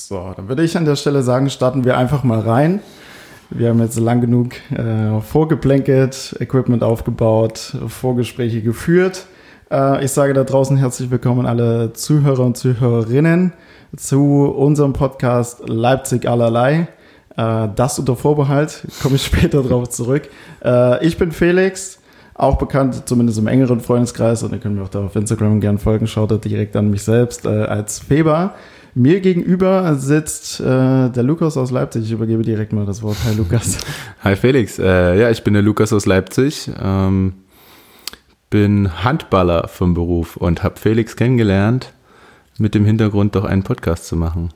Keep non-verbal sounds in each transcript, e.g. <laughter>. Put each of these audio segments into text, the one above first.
So, dann würde ich an der Stelle sagen, starten wir einfach mal rein. Wir haben jetzt lang genug äh, vorgeplänkelt, Equipment aufgebaut, Vorgespräche geführt. Äh, ich sage da draußen herzlich willkommen alle Zuhörer und Zuhörerinnen zu unserem Podcast Leipzig allerlei. Äh, das unter Vorbehalt, komme ich <laughs> später drauf zurück. Äh, ich bin Felix, auch bekannt, zumindest im engeren Freundeskreis, und ihr könnt mir auch da auf Instagram gerne folgen, schaut da direkt an mich selbst äh, als Feber. Mir gegenüber sitzt äh, der Lukas aus Leipzig. Ich übergebe direkt mal das Wort. Hi Lukas. <laughs> Hi Felix. Äh, ja, ich bin der Lukas aus Leipzig. Ähm, bin Handballer vom Beruf und habe Felix kennengelernt mit dem Hintergrund, doch einen Podcast zu machen.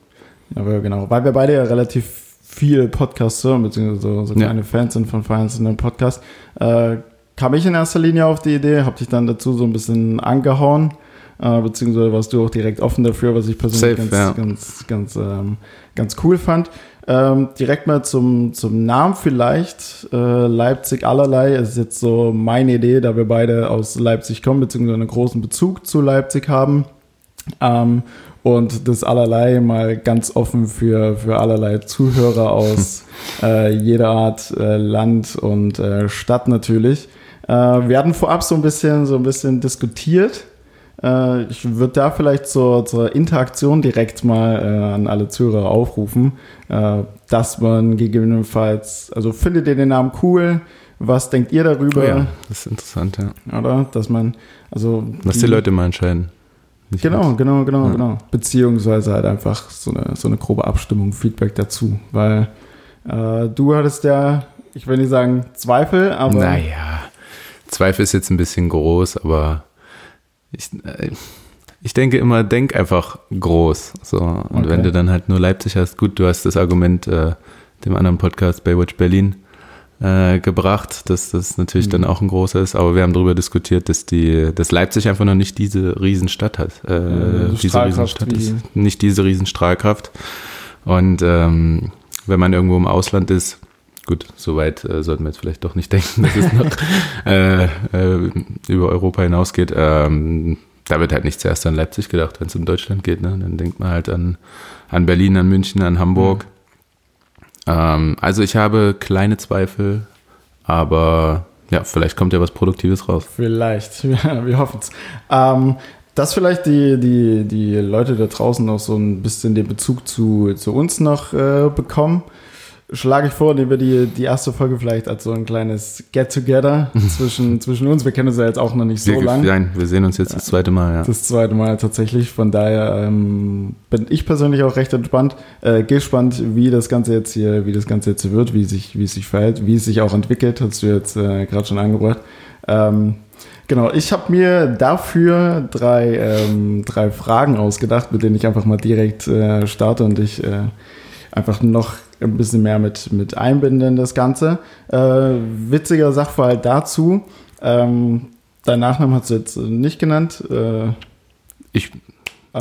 Aber genau, weil wir beide ja relativ viel Podcasts hören, beziehungsweise so, so kleine ja. Fans sind von vereinzelten Podcasts, äh, kam ich in erster Linie auf die Idee, habe dich dann dazu so ein bisschen angehauen äh, beziehungsweise warst du auch direkt offen dafür, was ich persönlich Safe, ganz, ja. ganz, ganz, ähm, ganz cool fand. Ähm, direkt mal zum, zum Namen vielleicht. Äh, Leipzig allerlei ist jetzt so meine Idee, da wir beide aus Leipzig kommen, beziehungsweise einen großen Bezug zu Leipzig haben. Ähm, und das allerlei mal ganz offen für, für allerlei Zuhörer aus <laughs> äh, jeder Art äh, Land und äh, Stadt natürlich. Äh, wir hatten vorab so ein bisschen, so ein bisschen diskutiert äh, ich würde da vielleicht zur, zur Interaktion direkt mal äh, an alle Zuhörer aufrufen, äh, dass man gegebenenfalls, also findet ihr den Namen cool? Was denkt ihr darüber? Oh ja, das ist interessant, ja. Oder? Dass man, also. Lass die, die Leute mal entscheiden. Nicht genau, mit. genau, genau, ja. genau. Beziehungsweise halt einfach so eine, so eine grobe Abstimmung, Feedback dazu. Weil äh, du hattest ja, ich will nicht sagen Zweifel, aber. Naja, Zweifel ist jetzt ein bisschen groß, aber ich, äh, ich denke immer, denk einfach groß. So. Und okay. wenn du dann halt nur Leipzig hast, gut, du hast das Argument äh, dem anderen Podcast Baywatch Berlin äh, gebracht, dass das natürlich mhm. dann auch ein großer ist, aber wir haben darüber diskutiert, dass die, dass Leipzig einfach noch nicht diese Riesenstadt hat. Äh, ja, diese Riesenstadt ist nicht diese Riesenstrahlkraft. Und ähm, wenn man irgendwo im Ausland ist, gut, soweit äh, sollten wir jetzt vielleicht doch nicht <laughs> denken, dass es noch äh, äh, über Europa hinausgeht. Ähm, da wird halt nicht zuerst an Leipzig gedacht, wenn es um Deutschland geht. Ne? Dann denkt man halt an, an Berlin, an München, an Hamburg. Mhm. Ähm, also ich habe kleine Zweifel, aber ja, vielleicht kommt ja was Produktives raus. Vielleicht, <laughs> ja, wir hoffen es. Ähm, dass vielleicht die, die, die Leute da draußen noch so ein bisschen den Bezug zu, zu uns noch äh, bekommen schlage ich vor, nehmen wir die, die erste Folge vielleicht als so ein kleines Get-Together <laughs> zwischen, zwischen uns. Wir kennen uns ja jetzt auch noch nicht so lange. Nein, wir sehen uns jetzt das zweite Mal, ja. Das zweite Mal tatsächlich. Von daher ähm, bin ich persönlich auch recht entspannt, äh, gespannt, wie das Ganze jetzt hier, wie das Ganze jetzt wird, wie sich, wie es sich verhält, wie es sich auch entwickelt, hast du jetzt äh, gerade schon angebracht. Ähm, Genau, ich habe mir dafür drei, ähm, drei Fragen ausgedacht, mit denen ich einfach mal direkt äh, starte und ich äh, einfach noch ein bisschen mehr mit, mit einbinden, das Ganze. Äh, witziger Sachverhalt dazu. Ähm, dein Nachnamen hast du jetzt nicht genannt. Äh, ich,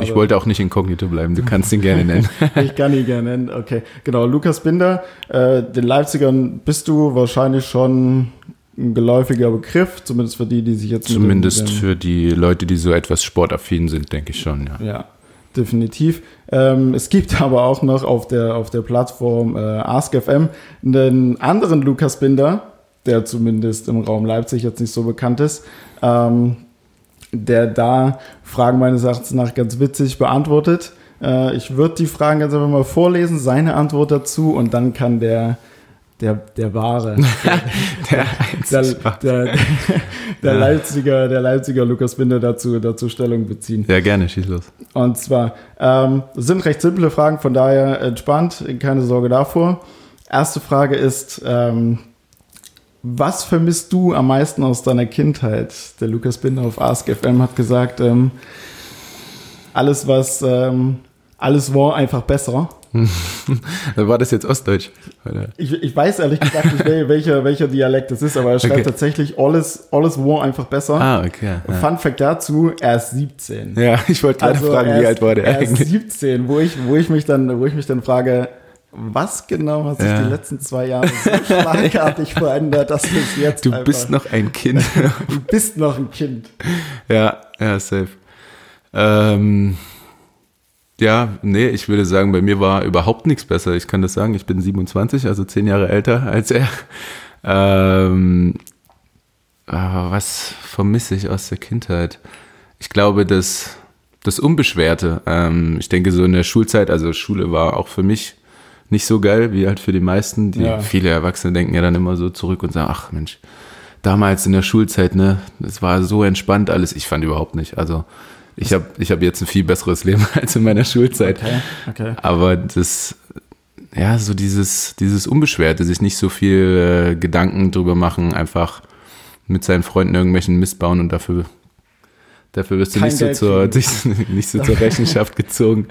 ich wollte auch nicht inkognito bleiben, du kannst ihn gerne nennen. <laughs> ich kann ihn gerne nennen, okay. Genau, Lukas Binder, äh, den Leipzigern bist du wahrscheinlich schon ein geläufiger Begriff, zumindest für die, die sich jetzt. Zumindest für die Leute, die so etwas sportaffin sind, denke ich schon, ja. Ja, definitiv. Ähm, es gibt <laughs> aber auch noch auf der, auf der Plattform äh, AskFM einen anderen Lukas Binder, der zumindest im Raum Leipzig jetzt nicht so bekannt ist, ähm, der da Fragen meines Erachtens nach ganz witzig beantwortet. Äh, ich würde die Fragen ganz einfach mal vorlesen, seine Antwort dazu und dann kann der der, der wahre, <laughs> der, der, der, der, Leipziger, der Leipziger Lukas Binder dazu, dazu Stellung beziehen. Ja, gerne, schieß los. Und zwar, ähm, sind recht simple Fragen, von daher entspannt, keine Sorge davor. Erste Frage ist, ähm, was vermisst du am meisten aus deiner Kindheit? Der Lukas Binder auf AskFM hat gesagt, ähm, alles was, ähm, alles war einfach besser. <laughs> War das jetzt Ostdeutsch? Ich, ich weiß ehrlich gesagt nicht, welcher, welcher Dialekt das ist, aber er schreibt okay. tatsächlich alles, alles war einfach besser. Ah, okay. Ja. Fun Fact dazu, er ist 17. Ja, ich wollte gerade also fragen, wie alt war der er eigentlich? Er ist 17, wo ich, wo ich mich dann, wo ich mich dann frage, was genau hat sich ja. die letzten zwei Jahre so <laughs> schlagartig verändert, dass es jetzt Du bist noch ein Kind. <laughs> du bist noch ein Kind. Ja, ja, safe. Ähm, ja, nee, ich würde sagen, bei mir war überhaupt nichts besser. Ich kann das sagen, ich bin 27, also zehn Jahre älter als er. Ähm, was vermisse ich aus der Kindheit? Ich glaube, das, das Unbeschwerte. Ähm, ich denke, so in der Schulzeit, also Schule war auch für mich nicht so geil wie halt für die meisten. Die, ja. Viele Erwachsene denken ja dann immer so zurück und sagen, ach Mensch, damals in der Schulzeit, ne, das war so entspannt alles. Ich fand überhaupt nicht. Also ich habe ich hab jetzt ein viel besseres Leben <laughs> als in meiner Schulzeit. Okay, okay. Aber das, ja, so dieses, dieses Unbeschwerte, sich nicht so viel äh, Gedanken drüber machen, einfach mit seinen Freunden irgendwelchen Mist bauen und dafür, dafür wirst du <laughs> nicht so, zur, nicht so zur Rechenschaft gezogen.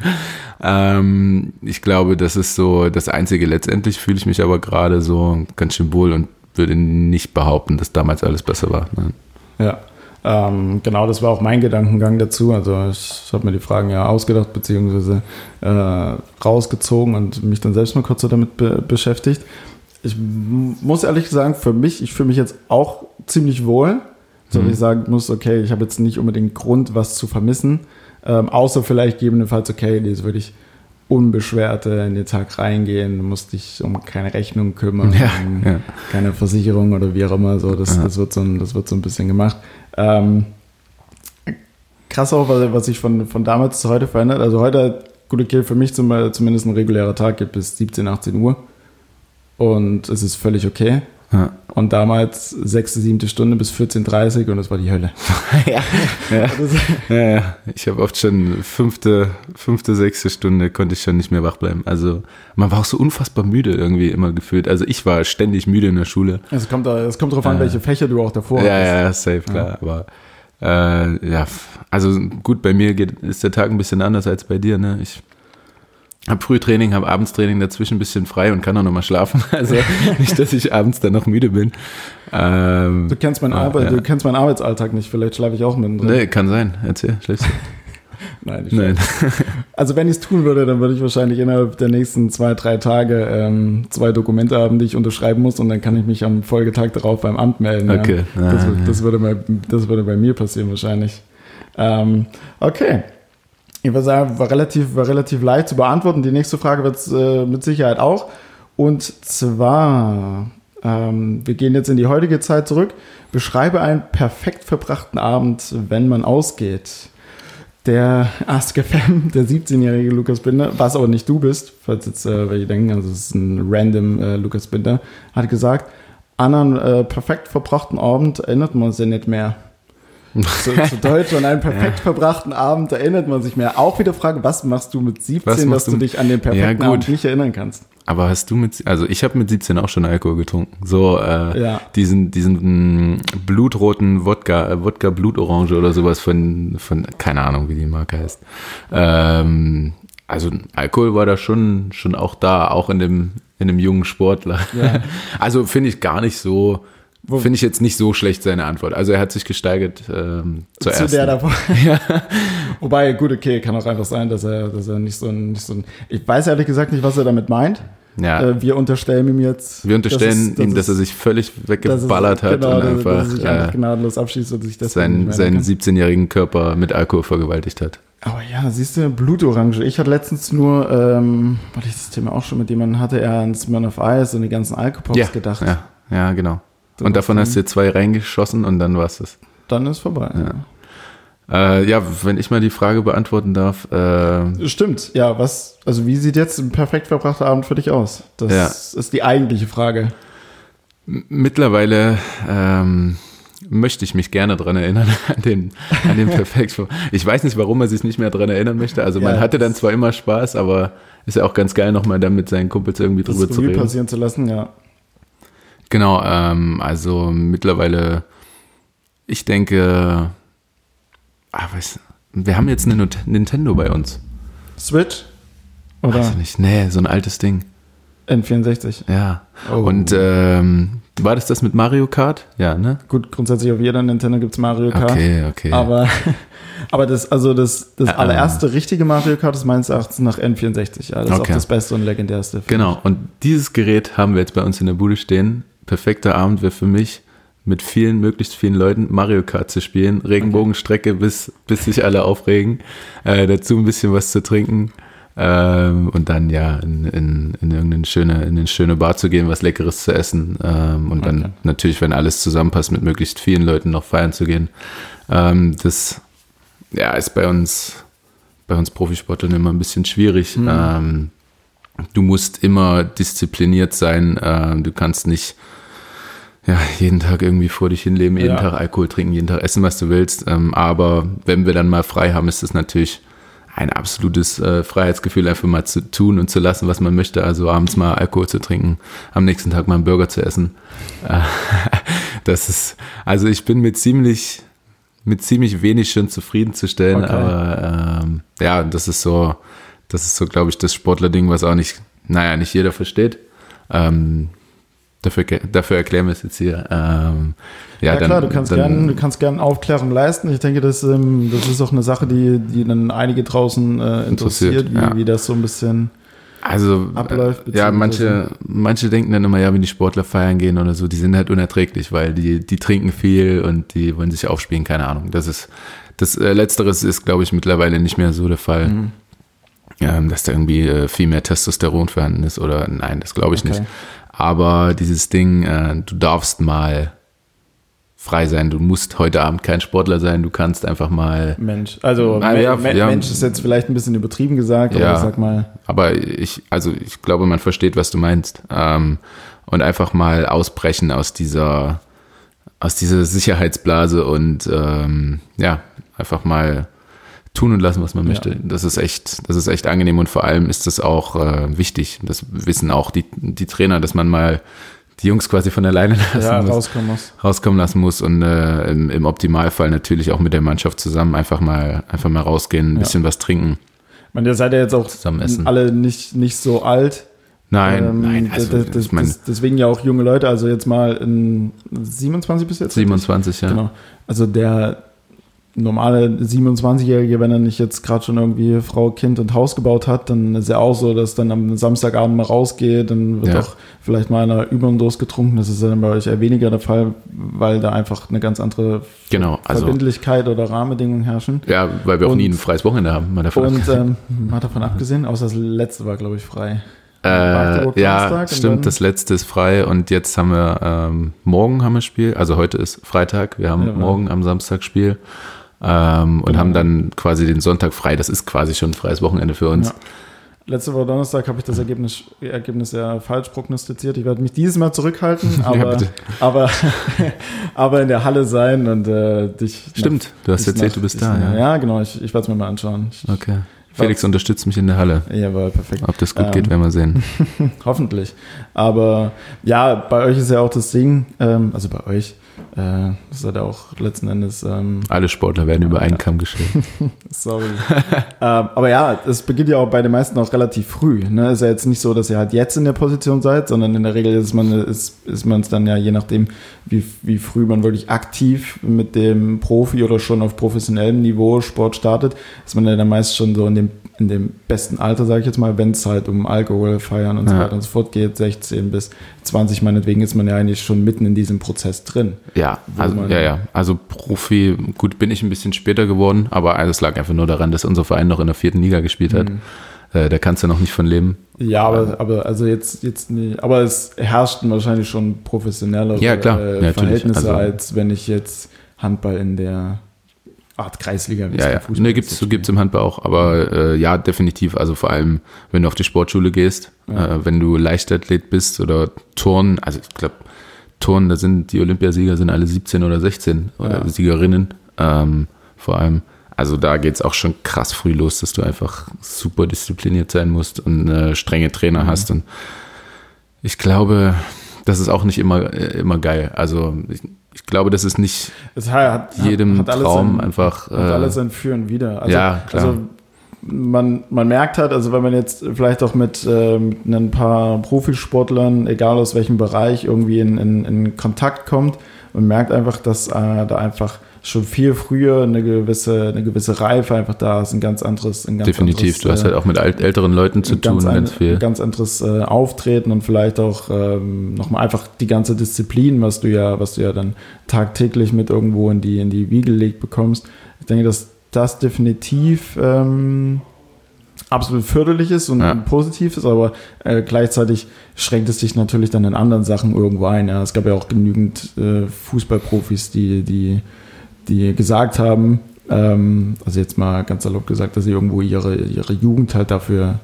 Ähm, ich glaube, das ist so das Einzige. Letztendlich fühle ich mich aber gerade so ganz schön wohl und würde nicht behaupten, dass damals alles besser war. Nein. Ja. Ähm, genau, das war auch mein Gedankengang dazu. Also ich habe mir die Fragen ja ausgedacht beziehungsweise äh, rausgezogen und mich dann selbst mal kurz so damit be beschäftigt. Ich muss ehrlich sagen, für mich, ich fühle mich jetzt auch ziemlich wohl, so mhm. dass ich sagen muss, okay, ich habe jetzt nicht unbedingt Grund, was zu vermissen, ähm, außer vielleicht gegebenenfalls, okay, jetzt würde ich unbeschwert in den Tag reingehen, du musst dich um keine Rechnung kümmern, ja, ja. keine Versicherung oder wie auch immer. So, das, das, wird, so ein, das wird so ein bisschen gemacht. Ähm, krass auch, was sich von, von damals zu heute verändert. Also heute, gut, okay, für mich zum, zumindest ein regulärer Tag geht bis 17, 18 Uhr. Und es ist völlig okay. Ja. Und damals sechste, siebte Stunde bis 14.30 Uhr und das war die Hölle. <laughs> ja. Ja. ja, ja. Ich habe oft schon fünfte, fünfte, sechste Stunde konnte ich schon nicht mehr wach bleiben. Also man war auch so unfassbar müde irgendwie immer gefühlt. Also ich war ständig müde in der Schule. Es kommt, es kommt darauf an, welche Fächer du auch davor ja, hast. Ja, safe, klar. Aber äh, ja, also gut, bei mir geht, ist der Tag ein bisschen anders als bei dir. Ne? Ich habe Frühtraining, habe Abendstraining dazwischen ein bisschen frei und kann auch nochmal schlafen. <laughs> Also nicht, dass ich abends dann noch müde bin. Ähm, du, kennst mein Arbeit, ja. du kennst meinen Arbeitsalltag nicht, vielleicht schlafe ich auch mit. Nee, kann sein. Erzähl, schläfst du. <laughs> Nein, ich Nein. Also wenn ich es tun würde, dann würde ich wahrscheinlich innerhalb der nächsten zwei, drei Tage ähm, zwei Dokumente haben, die ich unterschreiben muss und dann kann ich mich am Folgetag darauf beim Amt melden. Okay. Ja. Das, das, würde bei, das würde bei mir passieren wahrscheinlich. Ähm, okay. Ich würde sagen, war relativ, war relativ leicht zu beantworten. Die nächste Frage wird es äh, mit Sicherheit auch. Und zwar, ähm, wir gehen jetzt in die heutige Zeit zurück. Beschreibe einen perfekt verbrachten Abend, wenn man ausgeht. Der AskFM, <laughs> der 17-jährige Lukas Binder, was aber nicht du bist, falls jetzt äh, welche denken, also es ist ein random äh, Lukas Binder, hat gesagt, an einen äh, perfekt verbrachten Abend erinnert man sich nicht mehr zu, zu Deutsch an einen <laughs> perfekt ja. verbrachten Abend erinnert man sich mehr. Auch wieder Frage, was machst du mit 17, dass du, du dich an den perfekten ja, Abend nicht erinnern kannst? Aber hast du mit, also ich habe mit 17 auch schon Alkohol getrunken. So äh, ja. diesen, diesen mh, mm, blutroten Wodka, äh, Wodka Blutorange oder sowas von, von, keine Ahnung, wie die Marke heißt. Ähm, also Alkohol war da schon, schon auch da, auch in dem, in dem jungen Sportler. Ja. <laughs> Also finde ich gar nicht so Finde ich jetzt nicht so schlecht seine Antwort. Also er hat sich gesteigert ähm, zur Zu ersten. der davor. <laughs> ja. Wobei, gut, okay, kann auch einfach sein, dass er, dass er nicht so ein, nicht so ein. Ich weiß ehrlich gesagt nicht, was er damit meint. Ja. Äh, wir unterstellen ihm jetzt. Wir unterstellen dass es, ihm, dass er sich völlig weggeballert hat genau, und einfach, dass er äh, gnadenlos abschießt und sich das seinen, seinen 17-jährigen Körper mit Alkohol vergewaltigt hat. Aber ja, siehst du, Blutorange. Ich hatte letztens nur, ähm, weil ich das Thema auch schon mit jemandem hatte, er an Smirn of Ice und die ganzen Alkopops ja, gedacht. Ja, ja, genau. Und davon hast du zwei reingeschossen und dann war es das. Dann ist vorbei. Ja. Äh, ja, wenn ich mal die Frage beantworten darf. Äh, Stimmt, ja, was, also wie sieht jetzt ein perfekt verbrachter Abend für dich aus? Das ja. ist die eigentliche Frage. Mittlerweile ähm, möchte ich mich gerne daran erinnern, <laughs> an den, an den perfekt. ich weiß nicht, warum man sich nicht mehr daran erinnern möchte. Also man ja, hatte dann zwar immer Spaß, aber ist ja auch ganz geil, nochmal dann mit seinen Kumpels irgendwie drüber zu reden. passieren zu lassen, ja. Genau, ähm, also mittlerweile, ich denke, ah, weiß, wir haben jetzt eine Nintendo bei uns. Switch? Oder? Weiß ich nicht, nee, so ein altes Ding. N64. Ja. Oh. Und ähm, war das das mit Mario Kart? Ja, ne? Gut, grundsätzlich auf jeder Nintendo gibt es Mario Kart. Okay, okay. Aber, <laughs> aber das, also das, das allererste uh, richtige Mario Kart ist meines Erachtens nach N64. Ja, das okay. ist auch das beste und legendärste. Genau, und dieses Gerät haben wir jetzt bei uns in der Bude stehen perfekter Abend wäre für mich, mit vielen, möglichst vielen Leuten Mario Kart zu spielen. Regenbogenstrecke, bis, bis sich alle aufregen. Äh, dazu ein bisschen was zu trinken. Ähm, und dann ja in, in, in irgendeine schöne, in eine schöne Bar zu gehen, was Leckeres zu essen. Ähm, und dann natürlich, wenn alles zusammenpasst, mit möglichst vielen Leuten noch feiern zu gehen. Ähm, das ja, ist bei uns, bei uns Profisportlern immer ein bisschen schwierig. Mhm. Du musst immer diszipliniert sein. Ähm, du kannst nicht ja, jeden Tag irgendwie vor dich hinleben, jeden Ja. Tag Alkohol trinken, jeden Tag essen, was du willst. Ähm, aber wenn wir dann mal frei haben, ist es natürlich ein absolutes äh, Freiheitsgefühl, einfach mal zu tun und zu lassen, was man möchte. Also abends mal Alkohol zu trinken, am nächsten Tag mal einen Burger zu essen. Äh, <laughs> das ist, also ich bin mit ziemlich, mit ziemlich wenig schon zufriedenzustellen, Okay. aber ähm, ja, das ist so, das ist so, glaube ich, das Sportler-Ding, was auch nicht, naja, nicht jeder versteht. Ähm, dafür, dafür erklären wir es jetzt hier. Ähm, ja, Ja, dann, klar, du kannst dann, gern, du kannst gern Aufklärung leisten. Ich denke, das, ähm, das ist auch eine Sache, die, die dann einige draußen äh, interessiert, Interessiert, wie, ja. wie das so ein bisschen. Also, abläuft, äh, ja, manche, manche denken dann immer, ja, wenn die Sportler feiern gehen oder so, die sind halt unerträglich, weil die, die trinken viel und die wollen sich aufspielen, keine Ahnung. Das ist, das äh, Letzteres ist, glaube ich, mittlerweile nicht mehr so der Fall. Mhm. Ähm, dass da irgendwie äh, viel mehr Testosteron vorhanden ist oder nein, das glaube ich Okay. nicht. Aber dieses Ding, äh, du darfst mal frei sein, du musst heute Abend kein Sportler sein, du kannst einfach mal Mensch. Also Ah, ja, Me ja. Mensch ist jetzt vielleicht ein bisschen übertrieben gesagt, aber Ja. ich sag mal, Aber ich, also ich glaube, man versteht, was du meinst. Ähm, und einfach mal ausbrechen aus dieser, aus dieser Sicherheitsblase und ähm, ja, einfach mal tun und lassen, was man möchte. Das ist echt, das ist echt angenehm und vor allem ist das auch äh, wichtig. Das wissen auch die, die Trainer, dass man mal die Jungs quasi von alleine <laughs> lassen ja, muss, rauskommen muss. rauskommen lassen muss und äh, im, im Optimalfall natürlich auch mit der Mannschaft zusammen einfach mal, einfach mal rausgehen, ein Ja. bisschen was trinken. Ich meine, ihr seid ja jetzt auch Zusammen essen. alle nicht, nicht so alt. Nein, Ähm, nein, also das, das, das, deswegen ja auch junge Leute, also jetzt mal in 27 bis jetzt? 27, ja. Genau. Also der normale 27-Jährige, wenn er nicht jetzt gerade schon irgendwie Frau, Kind und Haus gebaut hat, dann ist ja auch so, dass dann am Samstagabend mal rausgeht, dann wird Ja. auch vielleicht mal einer über den Durst getrunken. Das ist ja dann bei euch eher weniger der Fall, weil da einfach eine ganz andere Genau, also Verbindlichkeit oder Rahmenbedingungen herrschen. ja, weil wir auch Und- nie ein freies Wochenende haben. Mal davon Und ähm, mal davon abgesehen, außer das letzte war, glaube ich, frei. Äh, ja, stimmt, das letzte ist frei und jetzt haben wir, ähm, morgen haben wir Spiel, also heute ist Freitag, wir haben Ja. morgen am Samstag Spiel ähm, und Genau. haben dann quasi den Sonntag frei. Das ist quasi schon ein freies Wochenende für uns. Ja. Letzte Woche Donnerstag habe ich das Ergebnis, Ergebnis ja falsch prognostiziert. Ich werde mich dieses Mal zurückhalten, <laughs> aber, bitte. aber, <laughs> aber in der Halle sein und äh, dich. Stimmt, du hast erzählt, nach- du bist da, nach- ja. Ja, genau, ich, ich werde es mir mal anschauen. Ich, Okay. Felix unterstützt mich in der Halle. Jawohl, perfekt. Ob das gut Ähm, geht, werden wir sehen. <laughs> Hoffentlich. Aber ja, bei euch ist ja auch das Ding, ähm, also bei euch, äh, das ist halt auch letzten Endes, ähm, Alle Sportler werden über einen Kamm geschert. <laughs> <laughs> Sorry. ähm, aber ja, es beginnt ja auch bei den meisten auch relativ früh. Ne? Ist ja jetzt nicht so, dass ihr halt jetzt in der Position seid, sondern in der Regel ist man ist, ist es dann ja je nachdem, wie, wie früh man wirklich aktiv mit dem Profi oder schon auf professionellem Niveau Sport startet, ist man ja dann meist schon so in dem, in dem besten Alter, sage ich jetzt mal, wenn es halt um Alkohol, Feiern und so Ja. weiter und so fort geht, 16 bis 20 meinetwegen, ist man ja eigentlich schon mitten in diesem Prozess drin. Ja, also, ja, ja. Also Profi, gut, bin ich ein bisschen später geworden, aber es lag einfach nur daran, dass unser Verein noch in der vierten Liga gespielt hat. Mhm. Äh, da kannst du noch nicht von leben. Ja, aber, aber also jetzt, jetzt nicht. Aber es herrschten wahrscheinlich schon professionellere Ja, klar. Ja, äh, natürlich. Verhältnisse, Also- als wenn ich jetzt Handball in der Art Kreisliga es Ja, ja. Ne, gibt's, spiele. gibt's im Handball auch, aber äh, ja, definitiv. Also vor allem, wenn du auf die Sportschule gehst, Ja. äh, wenn du Leichtathlet bist oder Turnen, also ich glaube, Turnen, da sind die Olympiasieger sind alle 17 oder 16 oder Ja. Siegerinnen, ähm, vor allem. Also da geht's auch schon krass früh los, dass du einfach super diszipliniert sein musst und äh, strenge Mhm. Trainer hast. Und ich glaube, das ist auch nicht immer, äh, immer geil. Also ich, ich glaube, das ist nicht Es hat, hat, jedem hat alles Traum sein, einfach. Hat äh, alles sein Für und Wider. Also, ja, klar. Also man, man merkt halt, also wenn man jetzt vielleicht auch mit, äh, mit ein paar Profisportlern, egal aus welchem Bereich, irgendwie in, in, in Kontakt kommt und merkt einfach, dass äh, da einfach schon viel früher eine gewisse, eine gewisse Reife einfach da ist, ein ganz anderes, ein ganz Definitiv. anderes, du hast äh, halt auch mit älteren Leuten zu tun, ganz, ganz, ein, viel. ein ganz anderes äh, Auftreten und vielleicht auch ähm, nochmal einfach die ganze Disziplin, was du ja, was du ja dann tagtäglich mit irgendwo in die, in die Wiege gelegt bekommst. Ich denke, dass das definitiv ähm, absolut förderlich ist und Ja. positiv ist, aber äh, gleichzeitig schränkt es sich natürlich dann in anderen Sachen irgendwo ein. Ja. Es gab ja auch genügend äh, Fußballprofis, die, die, die gesagt haben, ähm, also jetzt mal ganz salopp gesagt, dass sie irgendwo ihre, ihre Jugend halt dafür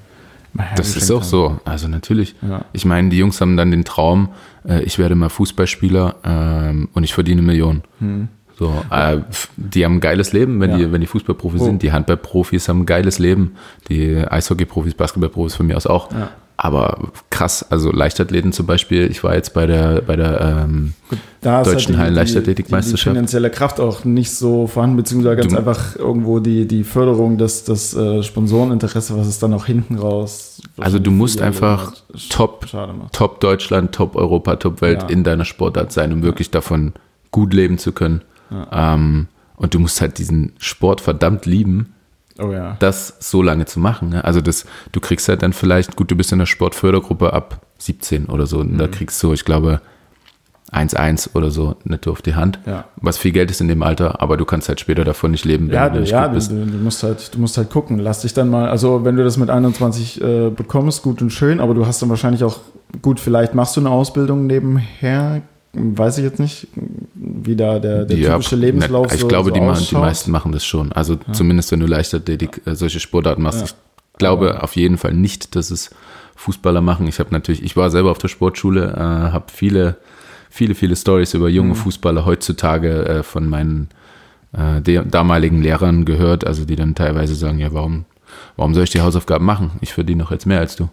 Das ist auch so. Also natürlich. Ja. Ich meine, die Jungs haben dann den Traum, äh, ich werde mal Fußballspieler ähm, und ich verdiene Millionen. So, äh, die haben ein geiles Leben, wenn Hm. Ja. die, wenn die Fußballprofis Oh. sind. Die Handballprofis haben ein geiles Leben. Die Eishockeyprofis, Basketballprofis von mir aus auch. Ja. Aber krass, also Leichtathleten zum Beispiel, ich war jetzt bei der, bei der ähm, Deutschen halt Hallen- die, die, finanzielle Kraft auch nicht so vorhanden, beziehungsweise ganz Du- einfach irgendwo die, die Förderung des, des äh, Sponsoreninteresse, was es dann auch hinten raus. Also du musst einfach top, macht. Top Deutschland, Top Europa, Top Welt Ja. in deiner Sportart sein, um wirklich davon gut leben zu können. Ähm, und du musst halt diesen Sport verdammt lieben, Oh ja. das so lange zu machen. Ne? Also das, du kriegst halt dann vielleicht, gut, du bist in der Sportfördergruppe ab 17 oder so, Mhm. da kriegst du, ich glaube, 1,1 oder so netto auf die Hand. Ja. Was viel Geld ist in dem Alter, aber du kannst halt später davon nicht leben, wenn Ja, du nicht ja gut bist. du, du musst halt, du musst halt gucken. Lass dich dann mal, also wenn du das mit 21 äh, bekommst, gut und schön, aber du hast dann wahrscheinlich auch, gut, vielleicht machst du eine Ausbildung nebenher, weiß ich jetzt nicht, wie da der, der Ja, typische Lebenslauf ne, Ich so, glaube, so die, machen, die meisten machen das schon. Also zumindest wenn du Leichtathletik, äh, solche Sportarten machst. Ja. Ich glaube auf jeden Fall nicht, dass es Fußballer machen. Ich habe natürlich, ich war selber auf der Sportschule, äh, habe viele, viele, viele Stories über Mhm. junge Fußballer heutzutage äh, von meinen äh, damaligen Lehrern gehört, also die dann teilweise sagen, ja, warum, warum soll ich die Hausaufgaben machen? Ich verdiene doch jetzt mehr als du.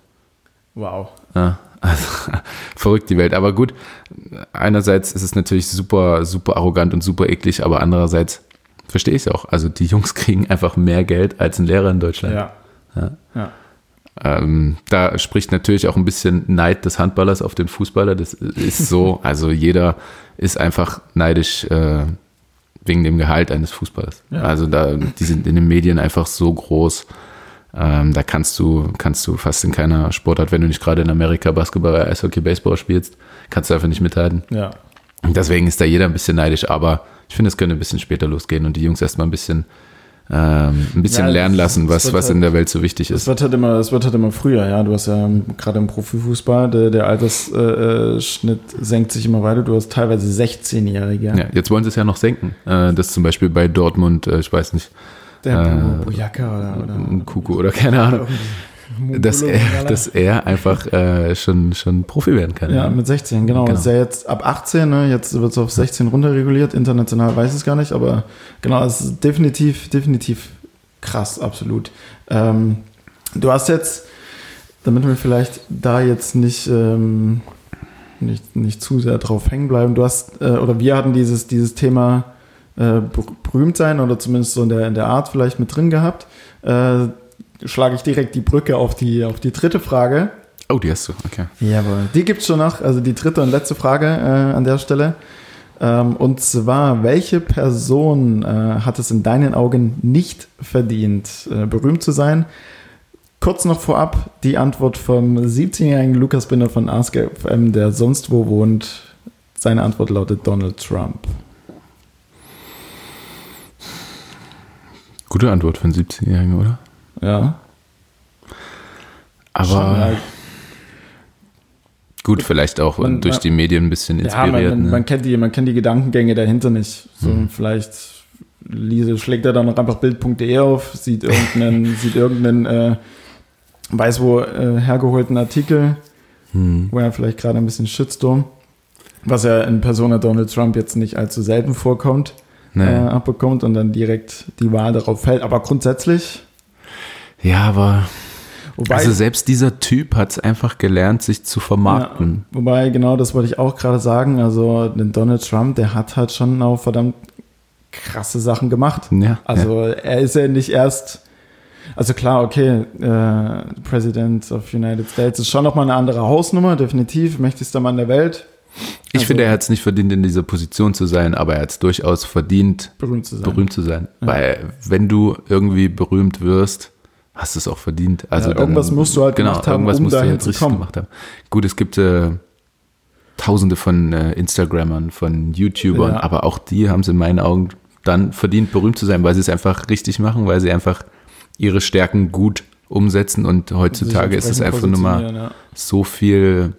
Wow. Ja, also, <laughs> verrückt die Welt. Aber gut, einerseits ist es natürlich super, super arrogant und super eklig, aber andererseits verstehe ich es auch. Also die Jungs <laughs> kriegen einfach mehr Geld als ein Lehrer in Deutschland. Ja. Ja. ja. Ähm, da spricht natürlich auch ein bisschen Neid des Handballers auf den Fußballer. Das ist so. <laughs> Also jeder ist einfach neidisch äh, wegen dem Gehalt eines Fußballers. Ja. Also da, die sind in den Medien einfach so groß. Ähm, da kannst du, kannst du fast in keiner Sportart, wenn du nicht gerade in Amerika Basketball, Eishockey, Baseball spielst, kannst du einfach nicht mithalten. Ja. Und deswegen ist da jeder ein bisschen neidisch, aber ich finde, es könnte ein bisschen später losgehen und die Jungs erstmal ein bisschen, ähm, ein bisschen Ja, lernen es- lassen, es was, was halt- in der Welt so wichtig Es ist. wird halt immer, es wird halt immer früher, ja. Du hast ja ähm, gerade im Profifußball, der, der Altersschnitt äh, Schnitt senkt sich immer weiter. Du hast teilweise 16-Jährige. Ja, jetzt wollen sie es ja noch senken. Äh, das zum Beispiel bei Dortmund, äh, ich weiß nicht, Der Äh, Bojaka oder, oder ein Kuku oder keine Ahnung, dass er, dass er einfach äh, schon, schon Profi werden kann. Ja, mit 16, genau. Genau. Ist ja jetzt ab 18, ne? Jetzt wird es auf 16 runterreguliert. International weiß ich es gar nicht, aber genau, es ist definitiv, definitiv krass, absolut. Ähm, du hast jetzt, damit wir vielleicht da jetzt nicht, ähm, nicht, nicht zu sehr drauf hängen bleiben, du hast, äh, oder wir hatten dieses, dieses Thema äh, ber- berühmt sein oder zumindest so in der, in der Art vielleicht mit drin gehabt. Äh, schlage ich direkt die Brücke auf die, auf die dritte Frage. Oh, die hast du, okay. Jawohl. Die gibt es schon noch, also die dritte und letzte Frage äh, an der Stelle. Ähm, und zwar, welche Person äh, hat es in deinen Augen nicht verdient, äh, berühmt zu sein? Kurz noch vorab die Antwort vom 17-jährigen Lukas Binder von AskFM, der sonst wo wohnt. Seine Antwort lautet Donald Trump. Gute Antwort für einen 17-Jährigen, oder? Ja. Aber Ja, gut, vielleicht auch Man- durch man- die Medien ein bisschen Ja, inspiriert. man, man, ne? man, kennt die, man kennt die Gedankengänge dahinter nicht. So, Hm. Vielleicht Lise, schlägt er dann noch einfach bild.de auf, sieht irgendeinen, <laughs> sieht irgendeinen äh, weiß wo äh, hergeholten Artikel, Hm. wo er vielleicht gerade ein bisschen Shitstorm, was ja in Persona Donald Trump jetzt nicht allzu selten vorkommt, Nee. äh, abbekommt und dann direkt die Wahl darauf fällt. Aber grundsätzlich, Ja, aber wobei, also selbst dieser Typ hat es einfach gelernt, sich zu vermarkten. Ja, wobei, genau das wollte ich auch gerade sagen. Also, den Donald Trump, der hat halt schon auch verdammt krasse Sachen gemacht. Ja. Also, er ist ja nicht erst. Also klar, okay, äh, President of United States ist schon nochmal eine andere Hausnummer, definitiv, mächtigster Mann der Welt, Ich Also- finde, er hat es nicht verdient, in dieser Position zu sein, aber er hat es durchaus verdient, berühmt zu sein. berühmt zu sein. Weil wenn du irgendwie berühmt wirst, hast du es auch verdient. Also Ja, irgendwas musst du halt genau, gemacht haben, irgendwas um musst du halt zu richtig kommen. gemacht haben. Gut, es gibt äh, tausende von äh, Instagrammern, von YouTubern, Ja. aber auch die haben es in meinen Augen dann verdient, berühmt zu sein, weil sie es einfach richtig machen, weil sie einfach ihre Stärken gut umsetzen und heutzutage ist es einfach nur mal ja. so viel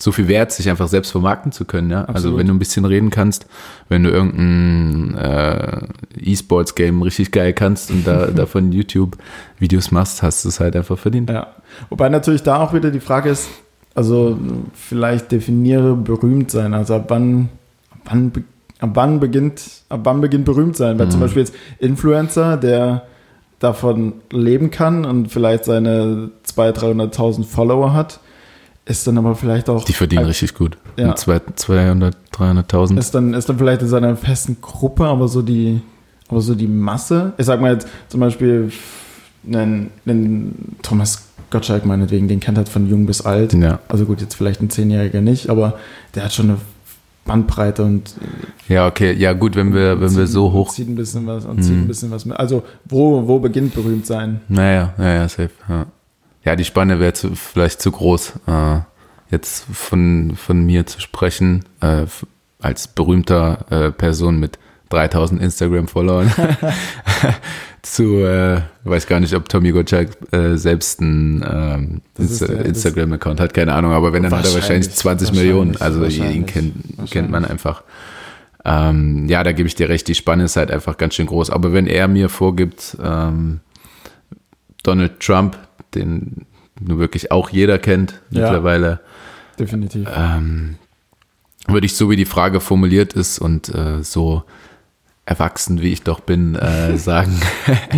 so viel wert, sich einfach selbst vermarkten zu können. Ja? Also wenn du ein bisschen reden kannst, wenn du irgendein äh, E-Sports-Game richtig geil kannst und da <laughs> davon YouTube-Videos machst, hast du es halt einfach verdient. Ja. Wobei natürlich da auch wieder die Frage ist, also vielleicht definiere berühmt sein. Also ab wann, wann, ab wann beginnt, ab wann beginnt berühmt sein? Weil mhm. zum Beispiel jetzt Influencer, der davon leben kann und vielleicht seine 200.000, 300.000 Follower hat, ist dann aber vielleicht auch. Die verdienen als, richtig gut. Ja. 200, 300.000. Ist dann, ist dann vielleicht in seiner festen Gruppe, aber so die, aber so die Masse. Ich sag mal jetzt zum Beispiel einen, einen Thomas Gottschalk meinetwegen, den kennt halt von jung bis alt. Ja. Also gut, jetzt vielleicht ein Zehnjähriger nicht, aber der hat schon eine Bandbreite und ja okay ja gut wenn wir wenn wir so hoch zieht ein bisschen was und zieht ein hm. bisschen was mit also wo wo beginnt berühmt sein naja naja safe ja ja, die Spanne wäre vielleicht zu groß, äh, jetzt von, von mir zu sprechen, äh, als berühmter äh, Person mit 3000 Instagram-Followern <laughs> zu, äh, weiß gar nicht, ob Tommy Gottschalk äh, selbst einen ähm, Insta Instagram-Account hat, keine Ahnung, aber wenn, dann hat er wahrscheinlich 20 wahrscheinlich, Millionen, also ihn kennt, kennt man einfach. Ähm, ja, da gebe ich dir recht, die Spanne ist halt einfach ganz schön groß, aber wenn er mir vorgibt, ähm, Donald Trump, den nur wirklich auch jeder kennt ja, mittlerweile. Definitiv. Ähm, würde ich so wie die Frage formuliert ist und äh, so erwachsen wie ich doch bin, äh, <laughs> sagen,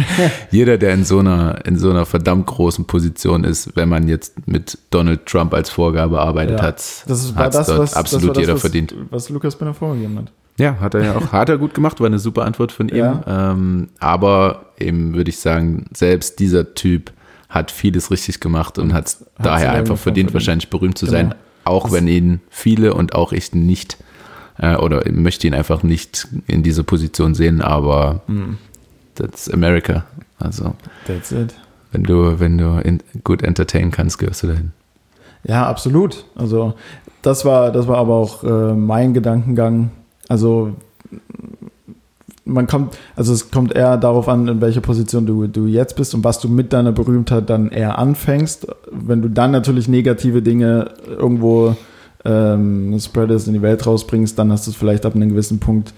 <laughs> jeder, der in so einer in so einer verdammt großen Position ist, wenn man jetzt mit Donald Trump als Vorgabe arbeitet ja. hat, das hat das, dort was, absolut das das, jeder was, verdient. Was Lukas Benner vorgegeben hat. Ja, hat er ja auch, hat er gut gemacht, war eine super Antwort von ihm. Ja. Ähm, aber eben würde ich sagen, selbst dieser Typ hat vieles richtig gemacht und hat es daher einfach verdient, verdient, wahrscheinlich berühmt zu genau. sein. Auch das wenn ihn viele und auch ich nicht äh, oder möchte ihn einfach nicht in dieser Position sehen, aber mm. that's America. Also that's it. Wenn du, wenn du in, gut entertainen kannst, gehörst du dahin. Ja, absolut. Also das war, das war aber auch äh, mein Gedankengang. Also man kommt, also es kommt eher darauf an, in welcher Position du, du jetzt bist und was du mit deiner Berühmtheit dann eher anfängst. Wenn du dann natürlich negative Dinge irgendwo ähm, spreadest, in die Welt rausbringst, dann hast du es vielleicht ab einem gewissen Punkt,